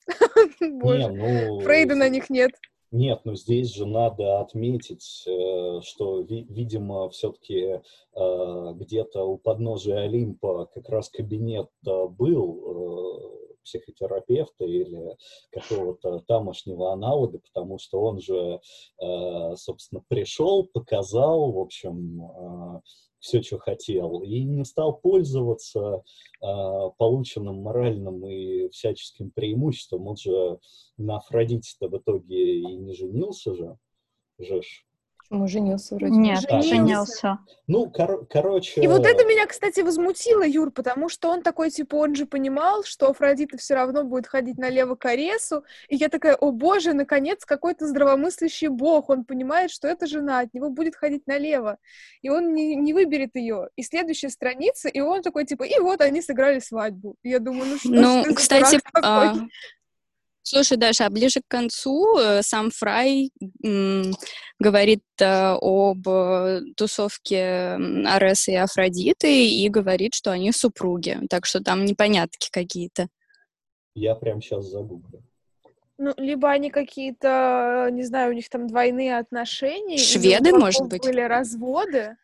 Боже, ну, Фрейда на них нет. Нет, но здесь же надо отметить, э, что, видимо, все-таки э, где-то у подножия Олимпа как раз кабинет был э, психотерапевта или какого-то тамошнего аналога, потому что он же, э, собственно, пришел, показал, в общем, э, все, что хотел, и не стал пользоваться э, полученным моральным и всяческим преимуществом. Он же на Афродите-то в итоге и не женился же, жешь. Почему женился вроде? Нет, Женился. женился. Ну, кор- короче... И вот это меня, кстати, возмутило, Юр, потому что он такой, типа, он же понимал, что Афродита все равно будет ходить налево к Аресу, и я такая, о боже, наконец, какой-то здравомыслящий бог, он понимает, что эта жена от него будет ходить налево, и он не, не выберет ее. И следующая страница, и он такой, типа, и вот они сыграли свадьбу. И я думаю, ну что Ну, кстати, а, такой? Слушай, Даша, а ближе к концу э, сам Фрай м, говорит э, об э, тусовке м, Аресы и Афродиты и говорит, что они супруги, так что там непонятки какие-то. Я прям сейчас загуглю. Ну, либо они какие-то, не знаю, у них там двойные отношения. Шведы, может быть? были разводы.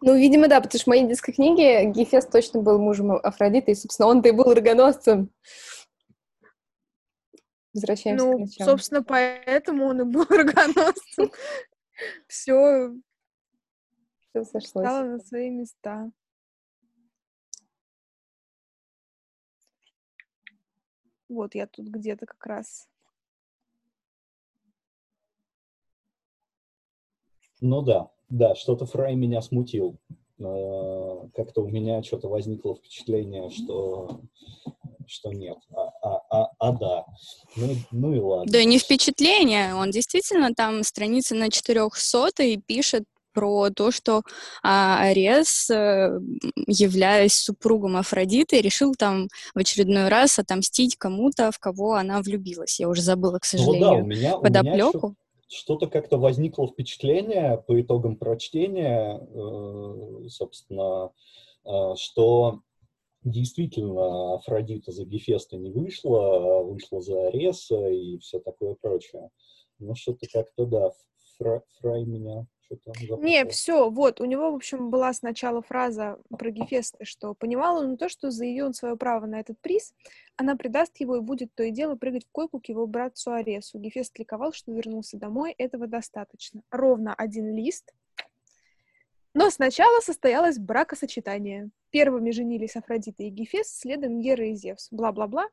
Ну, видимо, да, потому что в моей детской книге Гефест точно был мужем Афродиты, и, собственно, он-то и был рогоносцем. Возвращаемся к Ну, началу. собственно, поэтому он и был рогоносцем. Все Всё сошлось. стало на свои места. Вот я тут где-то как раз. Ну да, да, что-то Фрай меня смутил. Э, Как-то у меня что-то возникло впечатление, что, что нет. А, а, а, а да. Ну, ну и ладно. Да не впечатление, он действительно там страница на 400 и пишет про то, что а, Арес, э, являясь супругом Афродиты, решил там в очередной раз отомстить кому-то, в кого она влюбилась. Я уже забыла, к Ну вот да, у сожалению, меня, у меня подоплеку. что-то как-то возникло впечатление по итогам прочтения, э, собственно, э, что действительно Афродита за Гефеста не вышла, а вышла за Ареса и все такое прочее. Ну, что-то как-то, да, Фра- Фрай меня что-то Не, все, вот, у него, в общем, была сначала фраза про Гефеста, что понимал он то, что заявил он свое право на этот приз, она предаст его и будет то и дело прыгать в койку к его братцу Аресу. Гефест ликовал, что вернулся домой, этого достаточно. Ровно один лист. Но сначала состоялось бракосочетание. Первыми женились Афродита и Гефест, следом Гера и Зевс. Бла-бла-бла.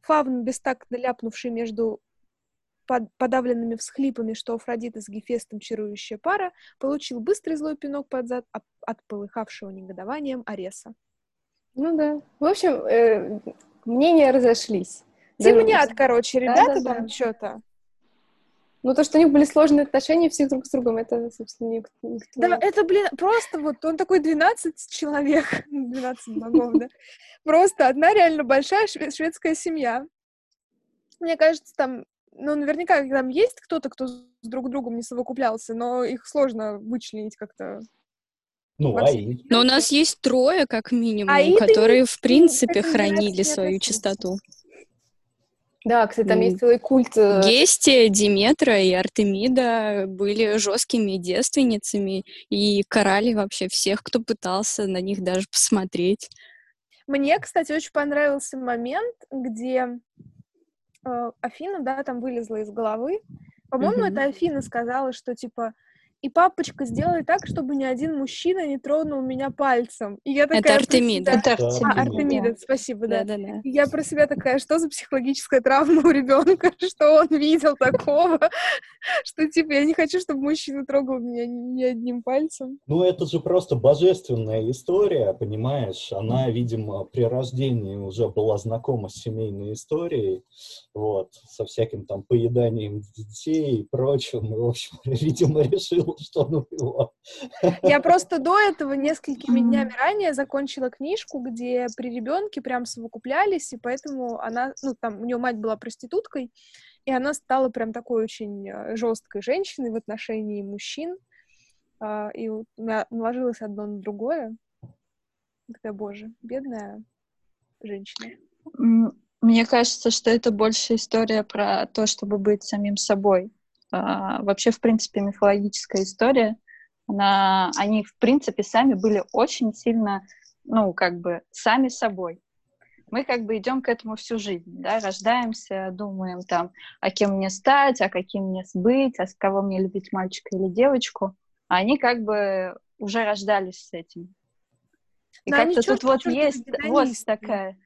Фавн, бестактно ляпнувший между под- подавленными всхлипами, что Афродита с Гефестом чарующая пара, получил быстрый злой пинок под зад от, полыхавшего негодованием Ареса. Ну да. В общем, э, мнения разошлись. Даже- Темнят, короче, ребята Да-да-да. там что-то. Ну, то, что у них были сложные отношения всех друг с другом, это, собственно, никто... никто- Да, это, блин, просто вот он такой 12 человек, 12 богов, да. Просто одна реально большая шве- шведская семья. Мне кажется, там, ну, наверняка там есть кто-то, кто с друг другом не совокуплялся, но их сложно вычленить как-то. Ну, а и Но у нас есть трое, как минимум, и которые, в принципе, хранили свою чистоту. Да, кстати, там есть целый культ... э, Гестия, Диметра и Артемида были жесткими девственницами и карали вообще всех, кто пытался на них даже посмотреть. Мне, кстати, очень понравился момент, где э, Афина, да, там вылезла из головы. По-моему, Мгм. это Афина сказала, что типа и папочка, сделай так, чтобы ни один мужчина не тронул меня пальцем. И я такая... про Артемида. себя- Это Да, Артемида. А, Артемида, спасибо, да. Да-да-да. И Я про себя такая, что за психологическая травма у ребенка, что он видел такого, что типа я не хочу, чтобы мужчина трогал меня ни одним пальцем. Ну, это же просто божественная история, понимаешь? Она, видимо, при рождении уже была знакома с семейной историей, вот, со всяким там поеданием детей и прочим. И, в общем, видимо, решила, что ну его. Я просто до этого несколькими днями ранее закончила книжку, где при ребенке прям совокуплялись, и поэтому она, ну, там, у нее мать была проституткой, и она стала прям такой очень жесткой женщиной в отношении мужчин, а, и вот у меня наложилось одно на другое. Такая, боже, бедная женщина. Мне кажется, что это больше история про то, чтобы быть самим собой. А, Вообще, в принципе, мифологическая история, она, они, в принципе, сами были очень сильно, ну, как бы, сами собой. Мы как бы идем к этому всю жизнь, да, рождаемся, думаем там, а кем мне стать, а каким мне быть, а с кого мне любить, мальчика или девочку. А они как бы уже рождались с этим. И как-то тут вот есть вот такая,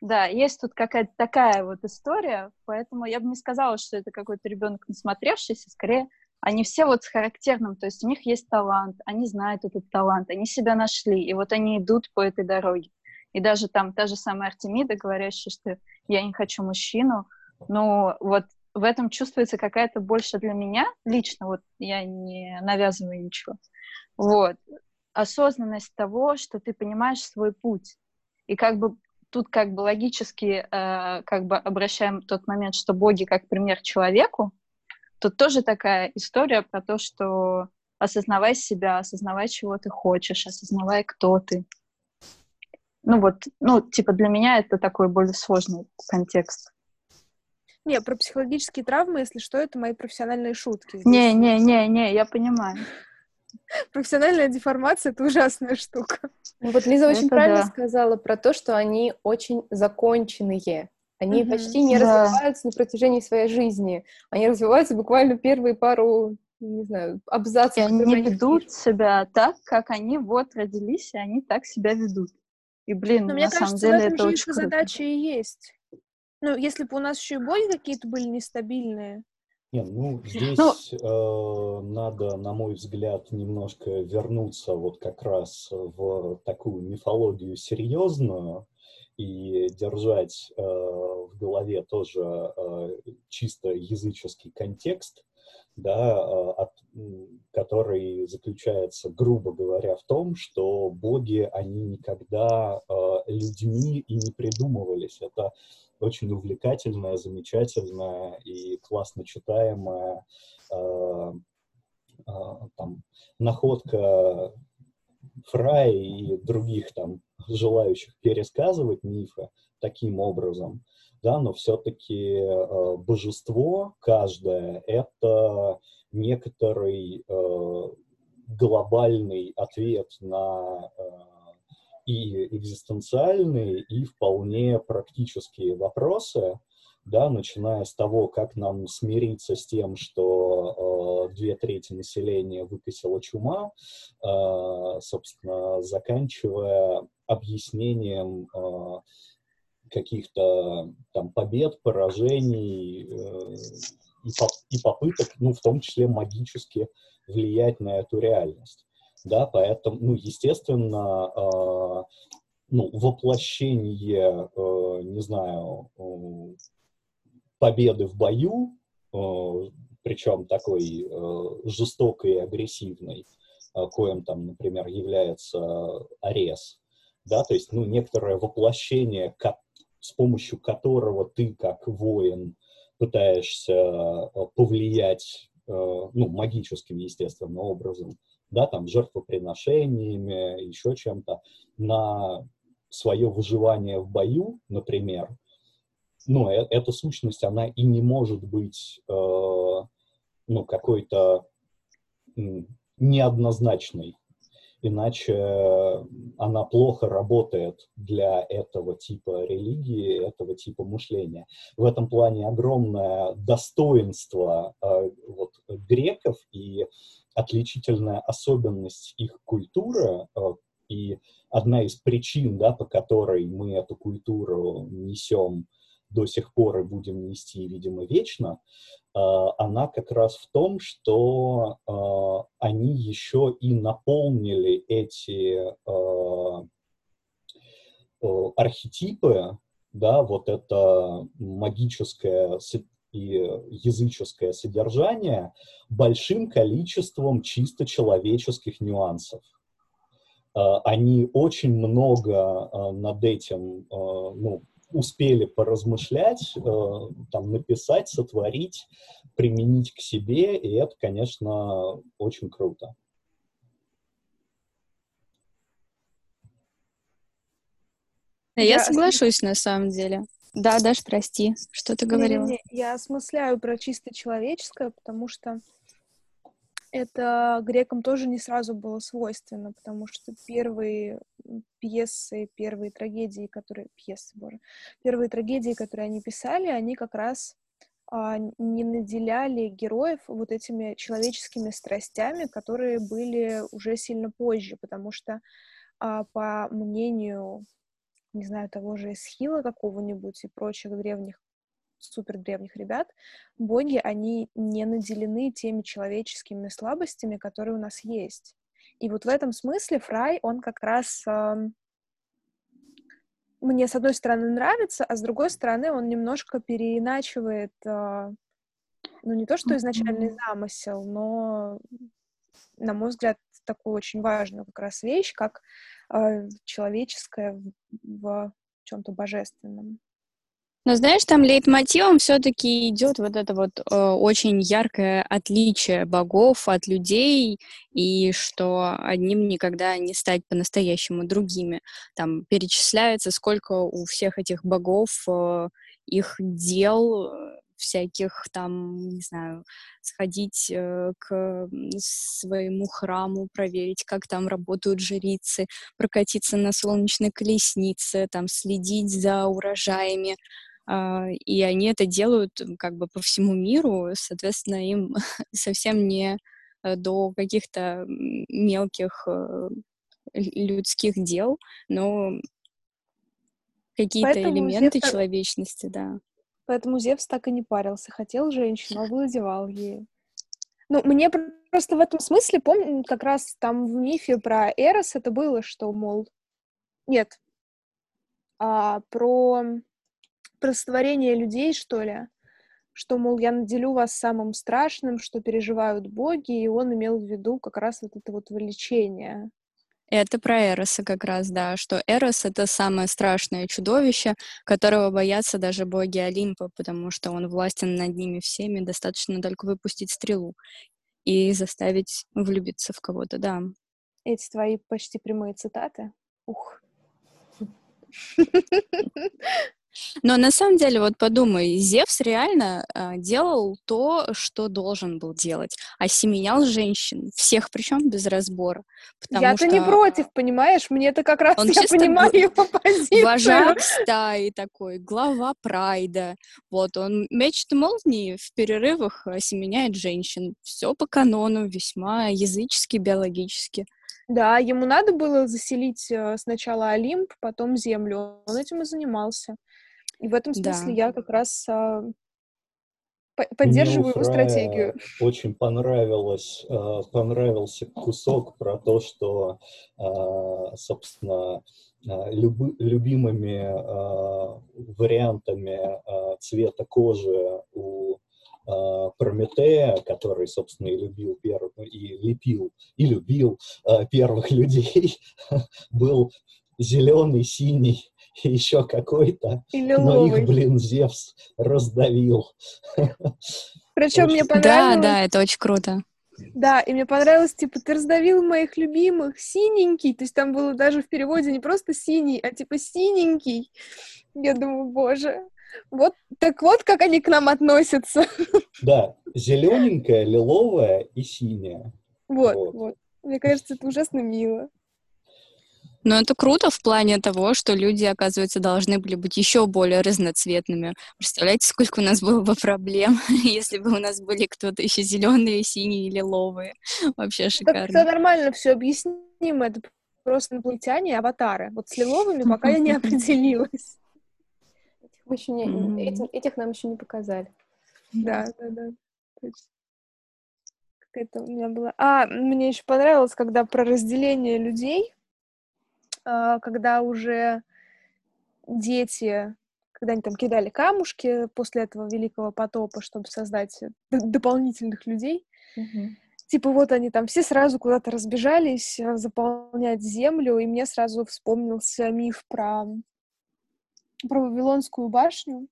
да, есть тут какая-то такая вот история, поэтому я бы не сказала, что это какой-то ребенок насмотревшийся, скорее они все вот с характерным, то есть у них есть талант, они знают этот талант, они себя нашли, и вот они идут по этой дороге. И даже там та же самая Артемида, говорящая, что я не хочу мужчину, но вот в этом чувствуется какая-то больше для меня лично, вот я не навязываю ничего. Вот. Осознанность того, что ты понимаешь свой путь. И как бы тут как бы логически э, как бы обращаем тот момент, что боги как пример человеку, тут тоже такая история про то, что осознавай себя, осознавай, чего ты хочешь, осознавай, кто ты. Ну вот, ну, типа для меня это такой более сложный контекст. Не, про психологические травмы, если что, это мои профессиональные шутки. Не, не, не, не, я понимаю. Профессиональная деформация — это ужасная штука. Ну, вот Лиза очень это правильно да. сказала про то, что они очень законченные. Они mm почти не да. развиваются на протяжении своей жизни. Они развиваются буквально первые пару, не знаю, абзацев. И они ведут себя так, как они вот родились, и они так себя ведут. И, блин, Но на мне самом кажется, деле это очень их задача и есть. Ну, если бы у нас еще и боги какие-то были нестабильные. Не, ну, здесь ну... Э, надо, на мой взгляд, немножко вернуться вот как раз в такую мифологию серьезную и держать э, в голове тоже э, чисто языческий контекст, да, э, от, который заключается, грубо говоря, в том, что боги, они никогда э, людьми и не придумывались. Это очень увлекательная, замечательная и классно читаемая э, э, там, находка Фрая и других там желающих пересказывать мифы таким образом да, но все-таки э, божество каждое — это некоторый э, глобальный ответ на э, и экзистенциальные, и вполне практические вопросы, да, начиная с того, как нам смириться с тем, что э, две трети населения выкосила чума, э, собственно, заканчивая объяснением э, каких-то там побед, поражений э, и, по, и попыток, ну, в том числе магически влиять на эту реальность. Да, поэтому, ну, естественно, э, ну, воплощение, э, не знаю, э, победы в бою, э, причем такой э, жестокой и агрессивной, э, коим там, например, является Арес, да, то есть, ну, некоторое воплощение с помощью которого ты, как воин, пытаешься повлиять, э, ну, магическим, естественно, образом, да, там, жертвоприношениями, еще чем-то, на свое выживание в бою, например, ну, э, эта сущность, она и не может быть, ну, какой-то неоднозначной иначе э, она плохо работает для этого типа религии, этого типа мышления. В этом плане огромное достоинство э, вот, греков и отличительная особенность их культуры э, и одна из причин, да, по которой мы эту культуру несем до сих пор и будем нести, видимо, вечно, а, она как раз в том, что а, они еще и наполнили эти архетипы, да, вот это магическое и языческое содержание большим количеством чисто человеческих нюансов. Они очень много над этим ну, успели поразмышлять, э, там, написать, сотворить, применить к себе, и это, конечно, очень круто. Я соглашусь на самом деле. Да, Даш, прости, что ты говорила? Не, не, не. Я осмысляю про чисто человеческое, потому что это грекам тоже не сразу было свойственно, потому что первые пьесы, первые трагедии, которые... Пьесы, боже. Первые трагедии, которые они писали, они как раз а, не наделяли героев вот этими человеческими страстями, которые были уже сильно позже, потому что, а, по мнению, не знаю, того же Эсхила какого-нибудь и прочих древних супер древних ребят, боги, они не наделены теми человеческими слабостями, которые у нас есть. И вот в этом смысле Фрай, он как раз э, мне, с одной стороны, нравится, а с другой стороны, он немножко переиначивает, э, ну, не то, что изначальный замысел, но, на мой взгляд, такую очень важную как раз вещь, как человеческое в, в чем-то божественном. Но знаешь, там лейтмотивом все-таки идет вот это вот э, очень яркое отличие богов от людей, и что одним никогда не стать по-настоящему другими. Там перечисляется, сколько у всех этих богов э, их дел, э, всяких там, не знаю, сходить э, к своему храму, проверить, как там работают жрицы, прокатиться на солнечной колеснице, там следить за урожаями. Uh, и они это делают как бы по всему миру, соответственно, им совсем не э, до каких-то мелких uh, людских дел, но какие-то элементы человечности, да. Поэтому Зевс так и не парился. Хотел женщину, овладевал ею. Ну, мне просто в этом смысле, помню, как раз там в мифе про Эрос это было, что, мол, нет, а, про, про створение людей, что ли, что, мол, я наделю вас самым страшным, что переживают боги, и он имел в виду как раз вот это вот влечение. Это про Эроса как раз, да, что Эрос — это самое страшное чудовище, которого боятся даже боги Олимпа, потому что он властен над ними всеми, достаточно только выпустить стрелу и заставить влюбиться в кого-то, да. Эти твои почти прямые цитаты. Ух. Но на самом деле, вот подумай, Зевс реально э, делал то, что должен был делать, осеменял женщин, всех причем без разбора. Я-то что... не против, понимаешь? Мне это как раз, Он я понимаю был... его позицию. Вожак стаи такой, глава прайда. Вот, он мечет молнии в перерывах осеменяет женщин. Все по канону, весьма язычески, биологически. Да, ему надо было заселить э, сначала Олимп, потом Землю. Он этим и занимался. И в этом смысле да. я как раз а, поддерживаю его стратегию. Очень понравилось, а, понравился кусок про то, что, а, собственно, а, любы, любимыми а, вариантами а, цвета кожи у Прометея, который, собственно, и любил первых, и лепил, и любил первых людей, был зеленый, синий еще какой-то, но их, блин, Зевс раздавил. Причем мне понравилось... Да, да, это очень круто. Да, и мне понравилось, типа, ты раздавил моих любимых, синенький, то есть там было даже в переводе не просто синий, а типа синенький. Я думаю, боже, вот так вот, как они к нам относятся. Да, зелененькая, лиловая и синяя. Вот, вот. вот. Мне кажется, это ужасно мило. Но это круто в плане того, что люди, оказывается, должны были быть еще более разноцветными. Представляете, сколько у нас было бы проблем, если бы у нас были кто-то еще зеленые, синие или лиловые. Вообще шикарно. Это нормально все объяснимо. Это просто инопланетяне и аватары. Вот с лиловыми пока я не определилась. Этих, мы еще не, этих, этих нам еще не показали. Да, да, да. Какая-то у меня была... А, мне еще понравилось, когда про разделение людей когда уже дети, когда они там кидали камушки после этого великого потопа, чтобы создать дополнительных людей, mm-hmm. типа вот они там все сразу куда-то разбежались а, заполнять землю, и мне сразу вспомнился миф про, про Вавилонскую башню.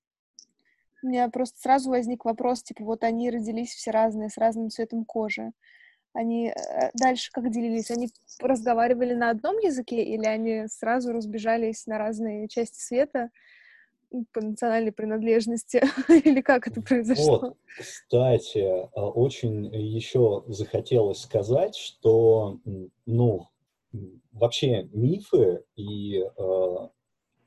У меня просто сразу возник вопрос, типа, вот они родились все разные, с разным цветом кожи они э, дальше как делились? Они разговаривали на одном языке или они сразу разбежались на разные части света по национальной принадлежности? или как это произошло? Вот, кстати, а, очень еще захотелось сказать, что, ну, вообще мифы и э,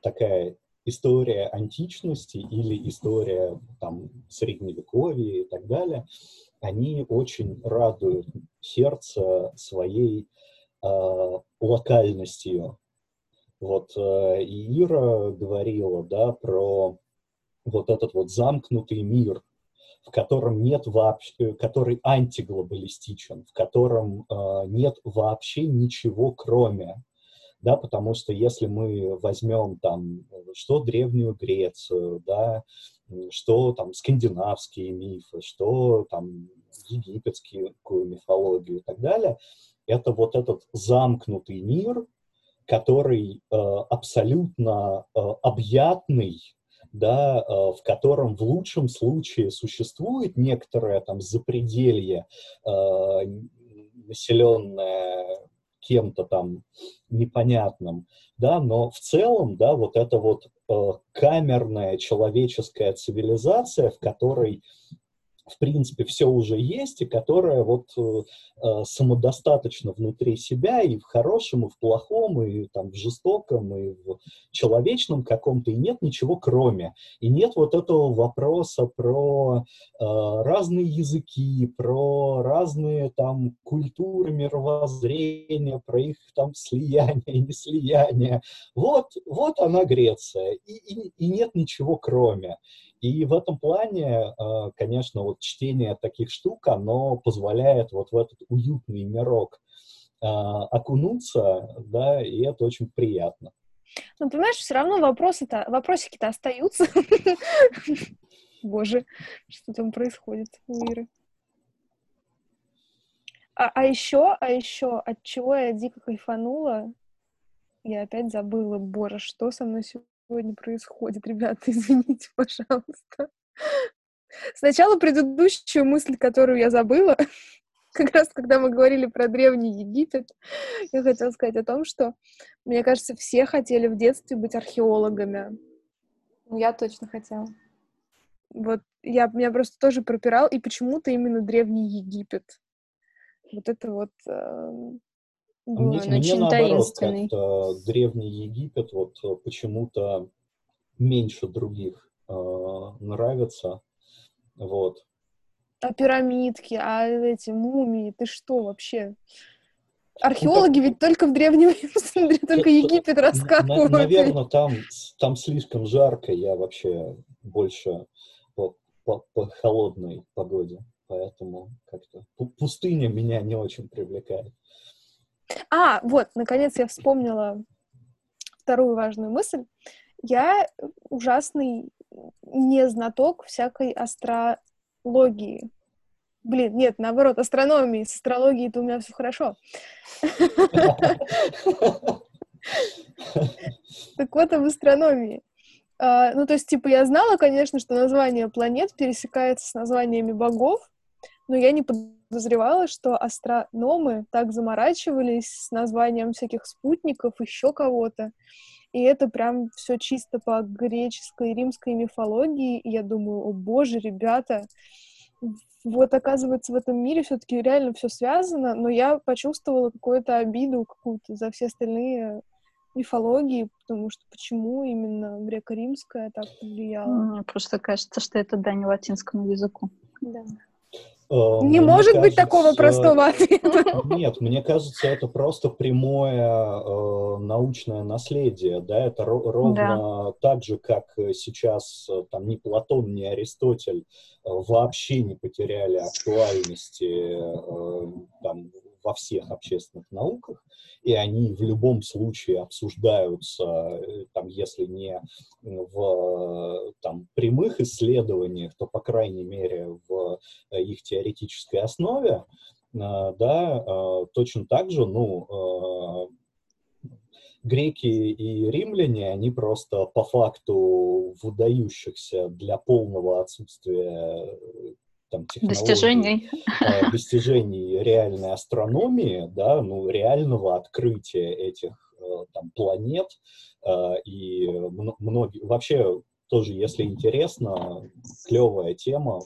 такая история античности или история там средневековья и так далее — они очень радуют сердце своей э, локальностью. Вот э, Ира говорила, да, про вот этот вот замкнутый мир, в котором нет вообще, который антиглобалистичен, в котором э, нет вообще ничего кроме, да, потому что если мы возьмем там что древнюю Грецию, да, что там скандинавские мифы, что там египетскую мифологию и так далее, это вот этот замкнутый мир, который э, абсолютно э, объятный, да, э, в котором в лучшем случае существует некоторое там запределье, э, населенное кем-то там непонятным, да, но в целом, да, вот эта вот э, камерная человеческая цивилизация, в которой в принципе, все уже есть, и которая вот э, самодостаточна внутри себя и в хорошем, и в плохом, и там в жестоком, и в человечном каком-то, и нет ничего кроме. И нет вот этого вопроса про э, разные языки, про разные там культуры, мировоззрения, про их там слияние и неслияние. Вот, вот она Греция, и, и, и нет ничего кроме. И в этом плане, э, конечно, вот чтение таких штук, оно позволяет вот в этот уютный мирок э, окунуться, да, и это очень приятно. Ну, понимаешь, все равно вопросы-то, вопросики-то остаются. Боже, что там происходит у Иры? А, а еще, а еще, от чего я дико кайфанула, я опять забыла, боже, что со мной сегодня сегодня происходит, ребята, извините, пожалуйста. Сначала предыдущую мысль, которую я забыла, как раз когда мы говорили про Древний Египет, я хотела сказать о том, что, мне кажется, все хотели в детстве быть археологами. Ну, я точно хотела. Вот я, меня просто тоже пропирал, и почему-то именно Древний Египет. Вот это вот э, мне, он мне очень наоборот, как-то Древний Египет вот э, почему-то меньше других э, нравится. Вот. А пирамидки, а эти мумии, ты что вообще? Археологи ну, ведь только в Древнем только Египет раскапывают. Наверное, там, там слишком жарко, я вообще больше по, по, по холодной погоде, поэтому как-то пустыня меня не очень привлекает. А, вот, наконец я вспомнила вторую важную мысль. Я ужасный не знаток всякой астрологии. Блин, нет, наоборот, астрономии. С астрологией-то у меня все хорошо. Так вот, об астрономии. А, ну, то есть, типа, я знала, конечно, что название планет пересекается с названиями богов, но я не подозревала, что астрономы так заморачивались с названием всяких спутников, еще кого-то. И это прям все чисто по греческой и римской мифологии. И я думаю, о боже, ребята, вот оказывается в этом мире все-таки реально все связано, но я почувствовала какую-то обиду какую-то за все остальные мифологии, потому что почему именно греко-римская так повлияла? Просто кажется, что это дань латинскому языку. Да. Э, Не может кажется, быть такого простого ответа. Нет, мне кажется, это просто прямое э, научное наследие, да, это ровно да. так же, как сейчас э, там ни Платон, ни Аристотель вообще не потеряли актуальности там, во всех общественных науках, и они в любом случае обсуждаются, э, там, если не в там, прямых исследованиях, то, по крайней мере, в э, их теоретической основе, э, да, точно так же, ну, греки и римляне, они просто по факту выдающихся для полного отсутствия там, достижений. Э, достижений реальной астрономии, да, ну, реального открытия этих э, там, планет, э, и многие, вообще, тоже, если интересно, клевая тема,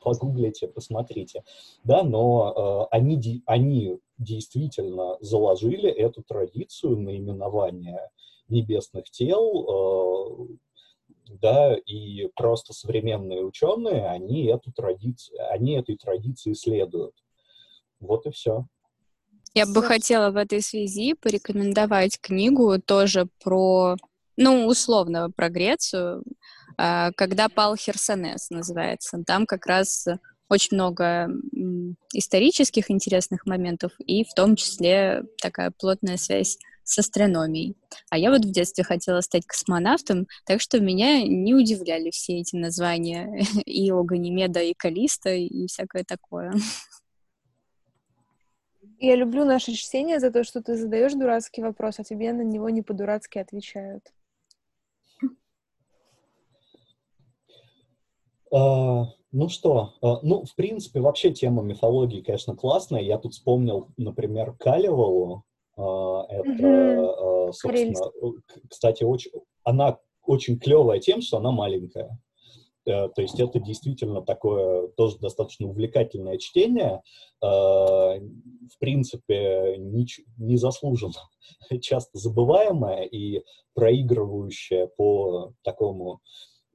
погуглите, посмотрите, да, но э, они, они действительно заложили эту традицию наименования небесных тел э, да, и просто современные ученые, они эту традицию, они этой традиции следуют. Вот и все. Я бы хотела в этой связи порекомендовать книгу тоже про, ну, условно, про Грецию. а, «Когда пал Херсонес» называется. Там как раз очень много исторических интересных моментов, и в том числе такая плотная связь с астрономией. А я вот в детстве хотела стать космонавтом, так что меня не удивляли все эти названия и о Ганимеда, и Калиста, и всякое такое. Я люблю наше чтение за то, что ты задаешь дурацкий вопрос, а тебе на него не по-дурацки отвечают. Uh, ну что, uh, ну, в принципе, вообще тема мифологии, конечно, классная. Я тут вспомнил, например, Калевалу, а, это, а, собственно, кстати, очень, она очень клевая тем, что она маленькая. Э, то есть это действительно такое тоже достаточно увлекательное чтение, а, в принципе, незаслуженно часто забываемое и проигрывающее по такому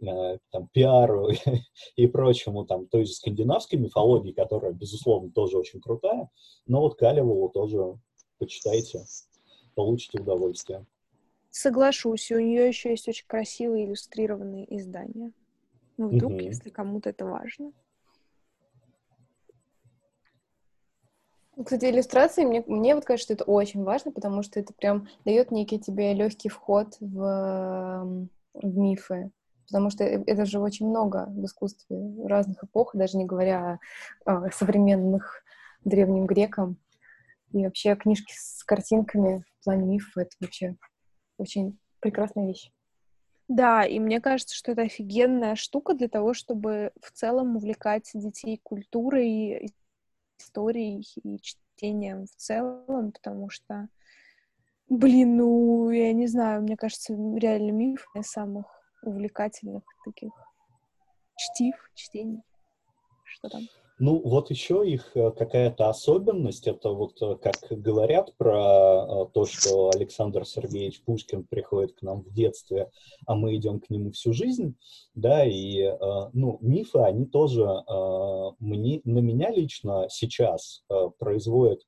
э, там, пиару и прочему, там, то есть скандинавской мифологии, которая, безусловно, тоже очень крутая, но вот Калеву тоже почитайте, получите удовольствие. Соглашусь, и у нее еще есть очень красивые иллюстрированные издания. Ну, вдруг, угу. если кому-то это важно. Ну, кстати, иллюстрации, мне, мне вот кажется, что это очень важно, потому что это прям дает некий тебе легкий вход в, в мифы. Потому что э, это же очень много в искусстве разных эпох, даже не говоря о, о современных древним грекам. И вообще книжки с картинками в плане мифа — это вообще очень прекрасная вещь. Да, и мне кажется, что это офигенная штука для того, чтобы в целом увлекать детей культурой, историей и чтением в целом, потому что, блин, ну, я не знаю, мне кажется, реально миф из самых увлекательных таких чтив, чтений. Что там? Ну, вот еще их э, какая-то особенность, это вот э, как говорят про э, то, что Александр Сергеевич Пушкин приходит к нам в детстве, а мы идем к нему всю жизнь, да, и, ну, мифы, они тоже мне, на меня лично сейчас производят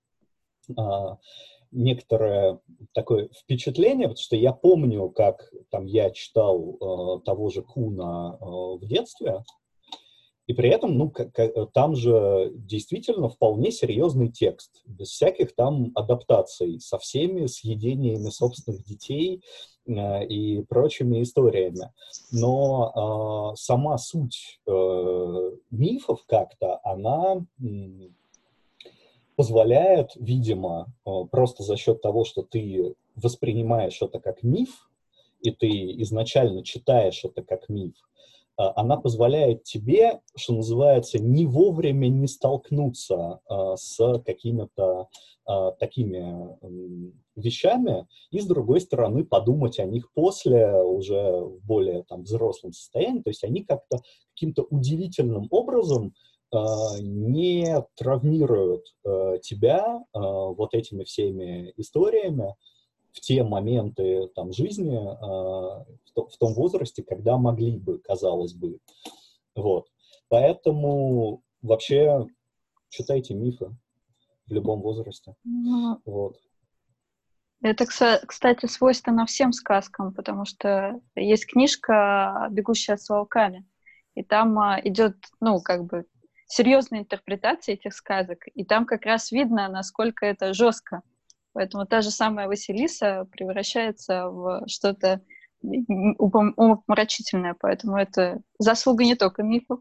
некоторое такое впечатление, потому что я помню, как там я читал того же Куна в детстве, и при этом, ну, как, там же действительно вполне серьезный текст, без всяких там адаптаций, со всеми съедениями собственных детей э, и прочими историями. Но э, сама суть э, мифов как-то, она э, позволяет, видимо, э, просто за счет того, что ты воспринимаешь это как миф, и ты изначально читаешь это как миф, она позволяет тебе, что называется, не вовремя не столкнуться а, с какими-то а, такими вещами, и, с другой стороны, подумать о них после, уже в более там, взрослом состоянии. То есть они как-то каким-то удивительным образом не травмируют тебя вот этими всеми историями, в те моменты там, жизни, э, в, то, в том возрасте, когда могли бы, казалось бы. Вот. Поэтому вообще читайте мифы в любом возрасте. Mm. Вот. Это, кстати, свойственно всем сказкам, потому что есть книжка «Бегущая с волками», и там а, идет, ну, как бы, серьезная интерпретация этих сказок, и там как раз видно, насколько это жестко. Поэтому та же самая Василиса превращается в что-то умопомрачительное. Поэтому это заслуга не только мифов,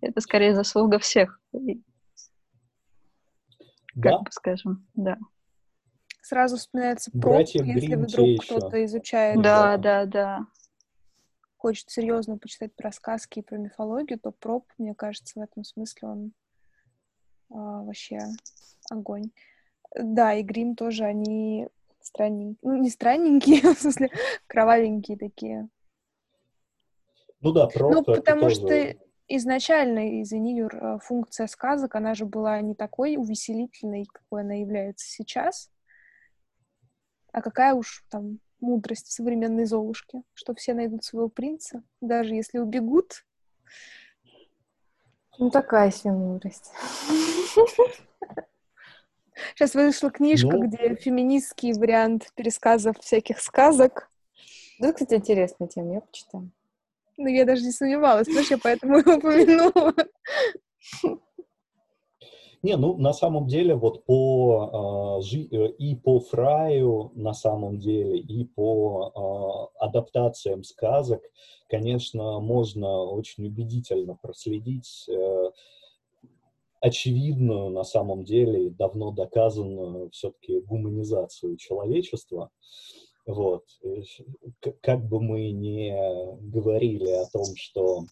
это скорее заслуга всех. Да? Как бы скажем, да. Сразу вспоминается проб, если вдруг кто-то изучает. Да, да, да. Хочет серьезно почитать про сказки и про мифологию, то проб, мне кажется, в этом смысле он а, вообще огонь. Да, и грим тоже, они странненькие. Ну, не странненькие, в смысле, кровавенькие такие. Ну да, просто Ну, потому тоже... что изначально, извини, Юр, э, функция сказок, она же была не такой увеселительной, какой она является сейчас. А какая уж там мудрость в современной Золушке, что все найдут своего принца, даже если убегут. Ну, такая себе мудрость. Сейчас вышла книжка, ну... где феминистский вариант пересказов всяких сказок. Ну, кстати, интересная тема, я почитаю. Ну, я даже не сомневалась, потому что я поэтому его упомянула. Не, ну, на самом деле, вот по э, жи, э, и по Фраю, на самом деле, и по э, адаптациям сказок, конечно, можно очень убедительно проследить э, очевидную, на самом деле, давно доказанную все-таки гуманизацию человечества. Вот. Как бы мы ни говорили о том, что,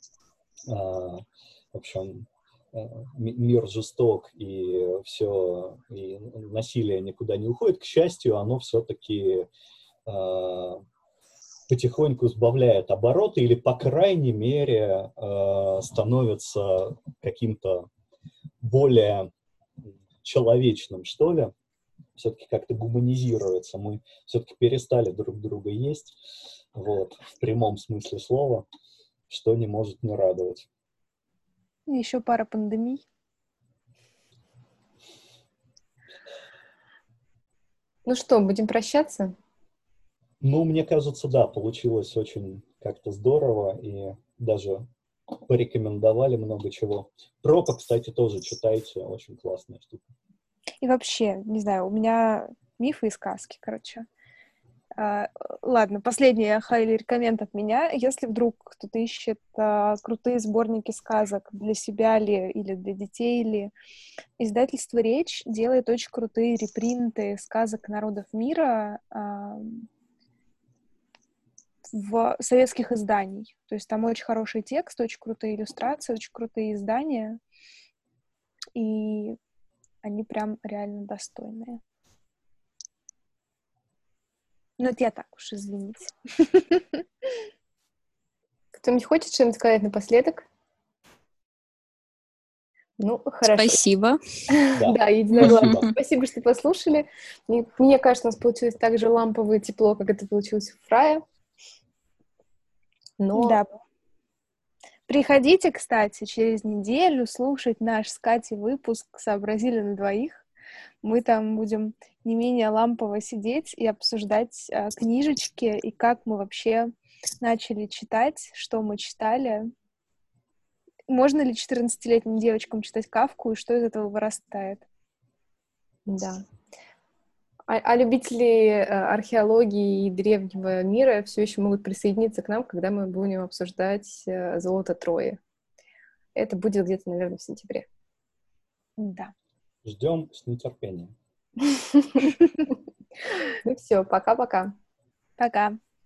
э, в общем, Э, мир жесток и все, и насилие никуда не уходит, к счастью, оно все-таки э, потихоньку сбавляет обороты или, по крайней мере, э, становится каким-то более человечным, что ли, все-таки как-то гуманизируется. Мы все-таки перестали друг друга есть, вот, в прямом смысле слова, что не может не радовать. Еще пара пандемий. Ну что, будем прощаться? Ну, мне кажется, да, получилось очень как-то здорово и даже порекомендовали много чего. Пропа, кстати, тоже читайте, очень классная штука. И вообще, не знаю, у меня мифы и сказки, короче. Uh, ладно, последний хайли рекоменд от меня. Если вдруг кто-то ищет uh, крутые сборники сказок для себя ли или для детей ли, издательство «Речь» делает очень крутые репринты сказок народов мира uh, в советских изданий. То есть там очень хороший текст, очень крутые иллюстрации, очень крутые издания. И они прям реально достойные. Ну, это я так уж, извините. Кто-нибудь хочет что-нибудь сказать напоследок? Ну, хорошо. Спасибо. Да, единогласно. Спасибо, что послушали. Мне кажется, у нас получилось так же ламповое тепло, как это получилось у Фрая. Но... Да. Приходите, кстати, через неделю слушать наш с Катей выпуск «Сообразили на двоих». Мы там будем не менее лампово сидеть и обсуждать э, книжечки и как мы вообще начали читать, что мы читали. Можно ли 14-летним девочкам читать Кавку и что из этого вырастает? Да. А, а любители э, археологии и древнего мира все еще могут присоединиться к нам, когда мы будем обсуждать э, золото Трои. Это будет где-то, наверное, в сентябре. Да. Ждем с нетерпением. Ну все, пока-пока. Пока.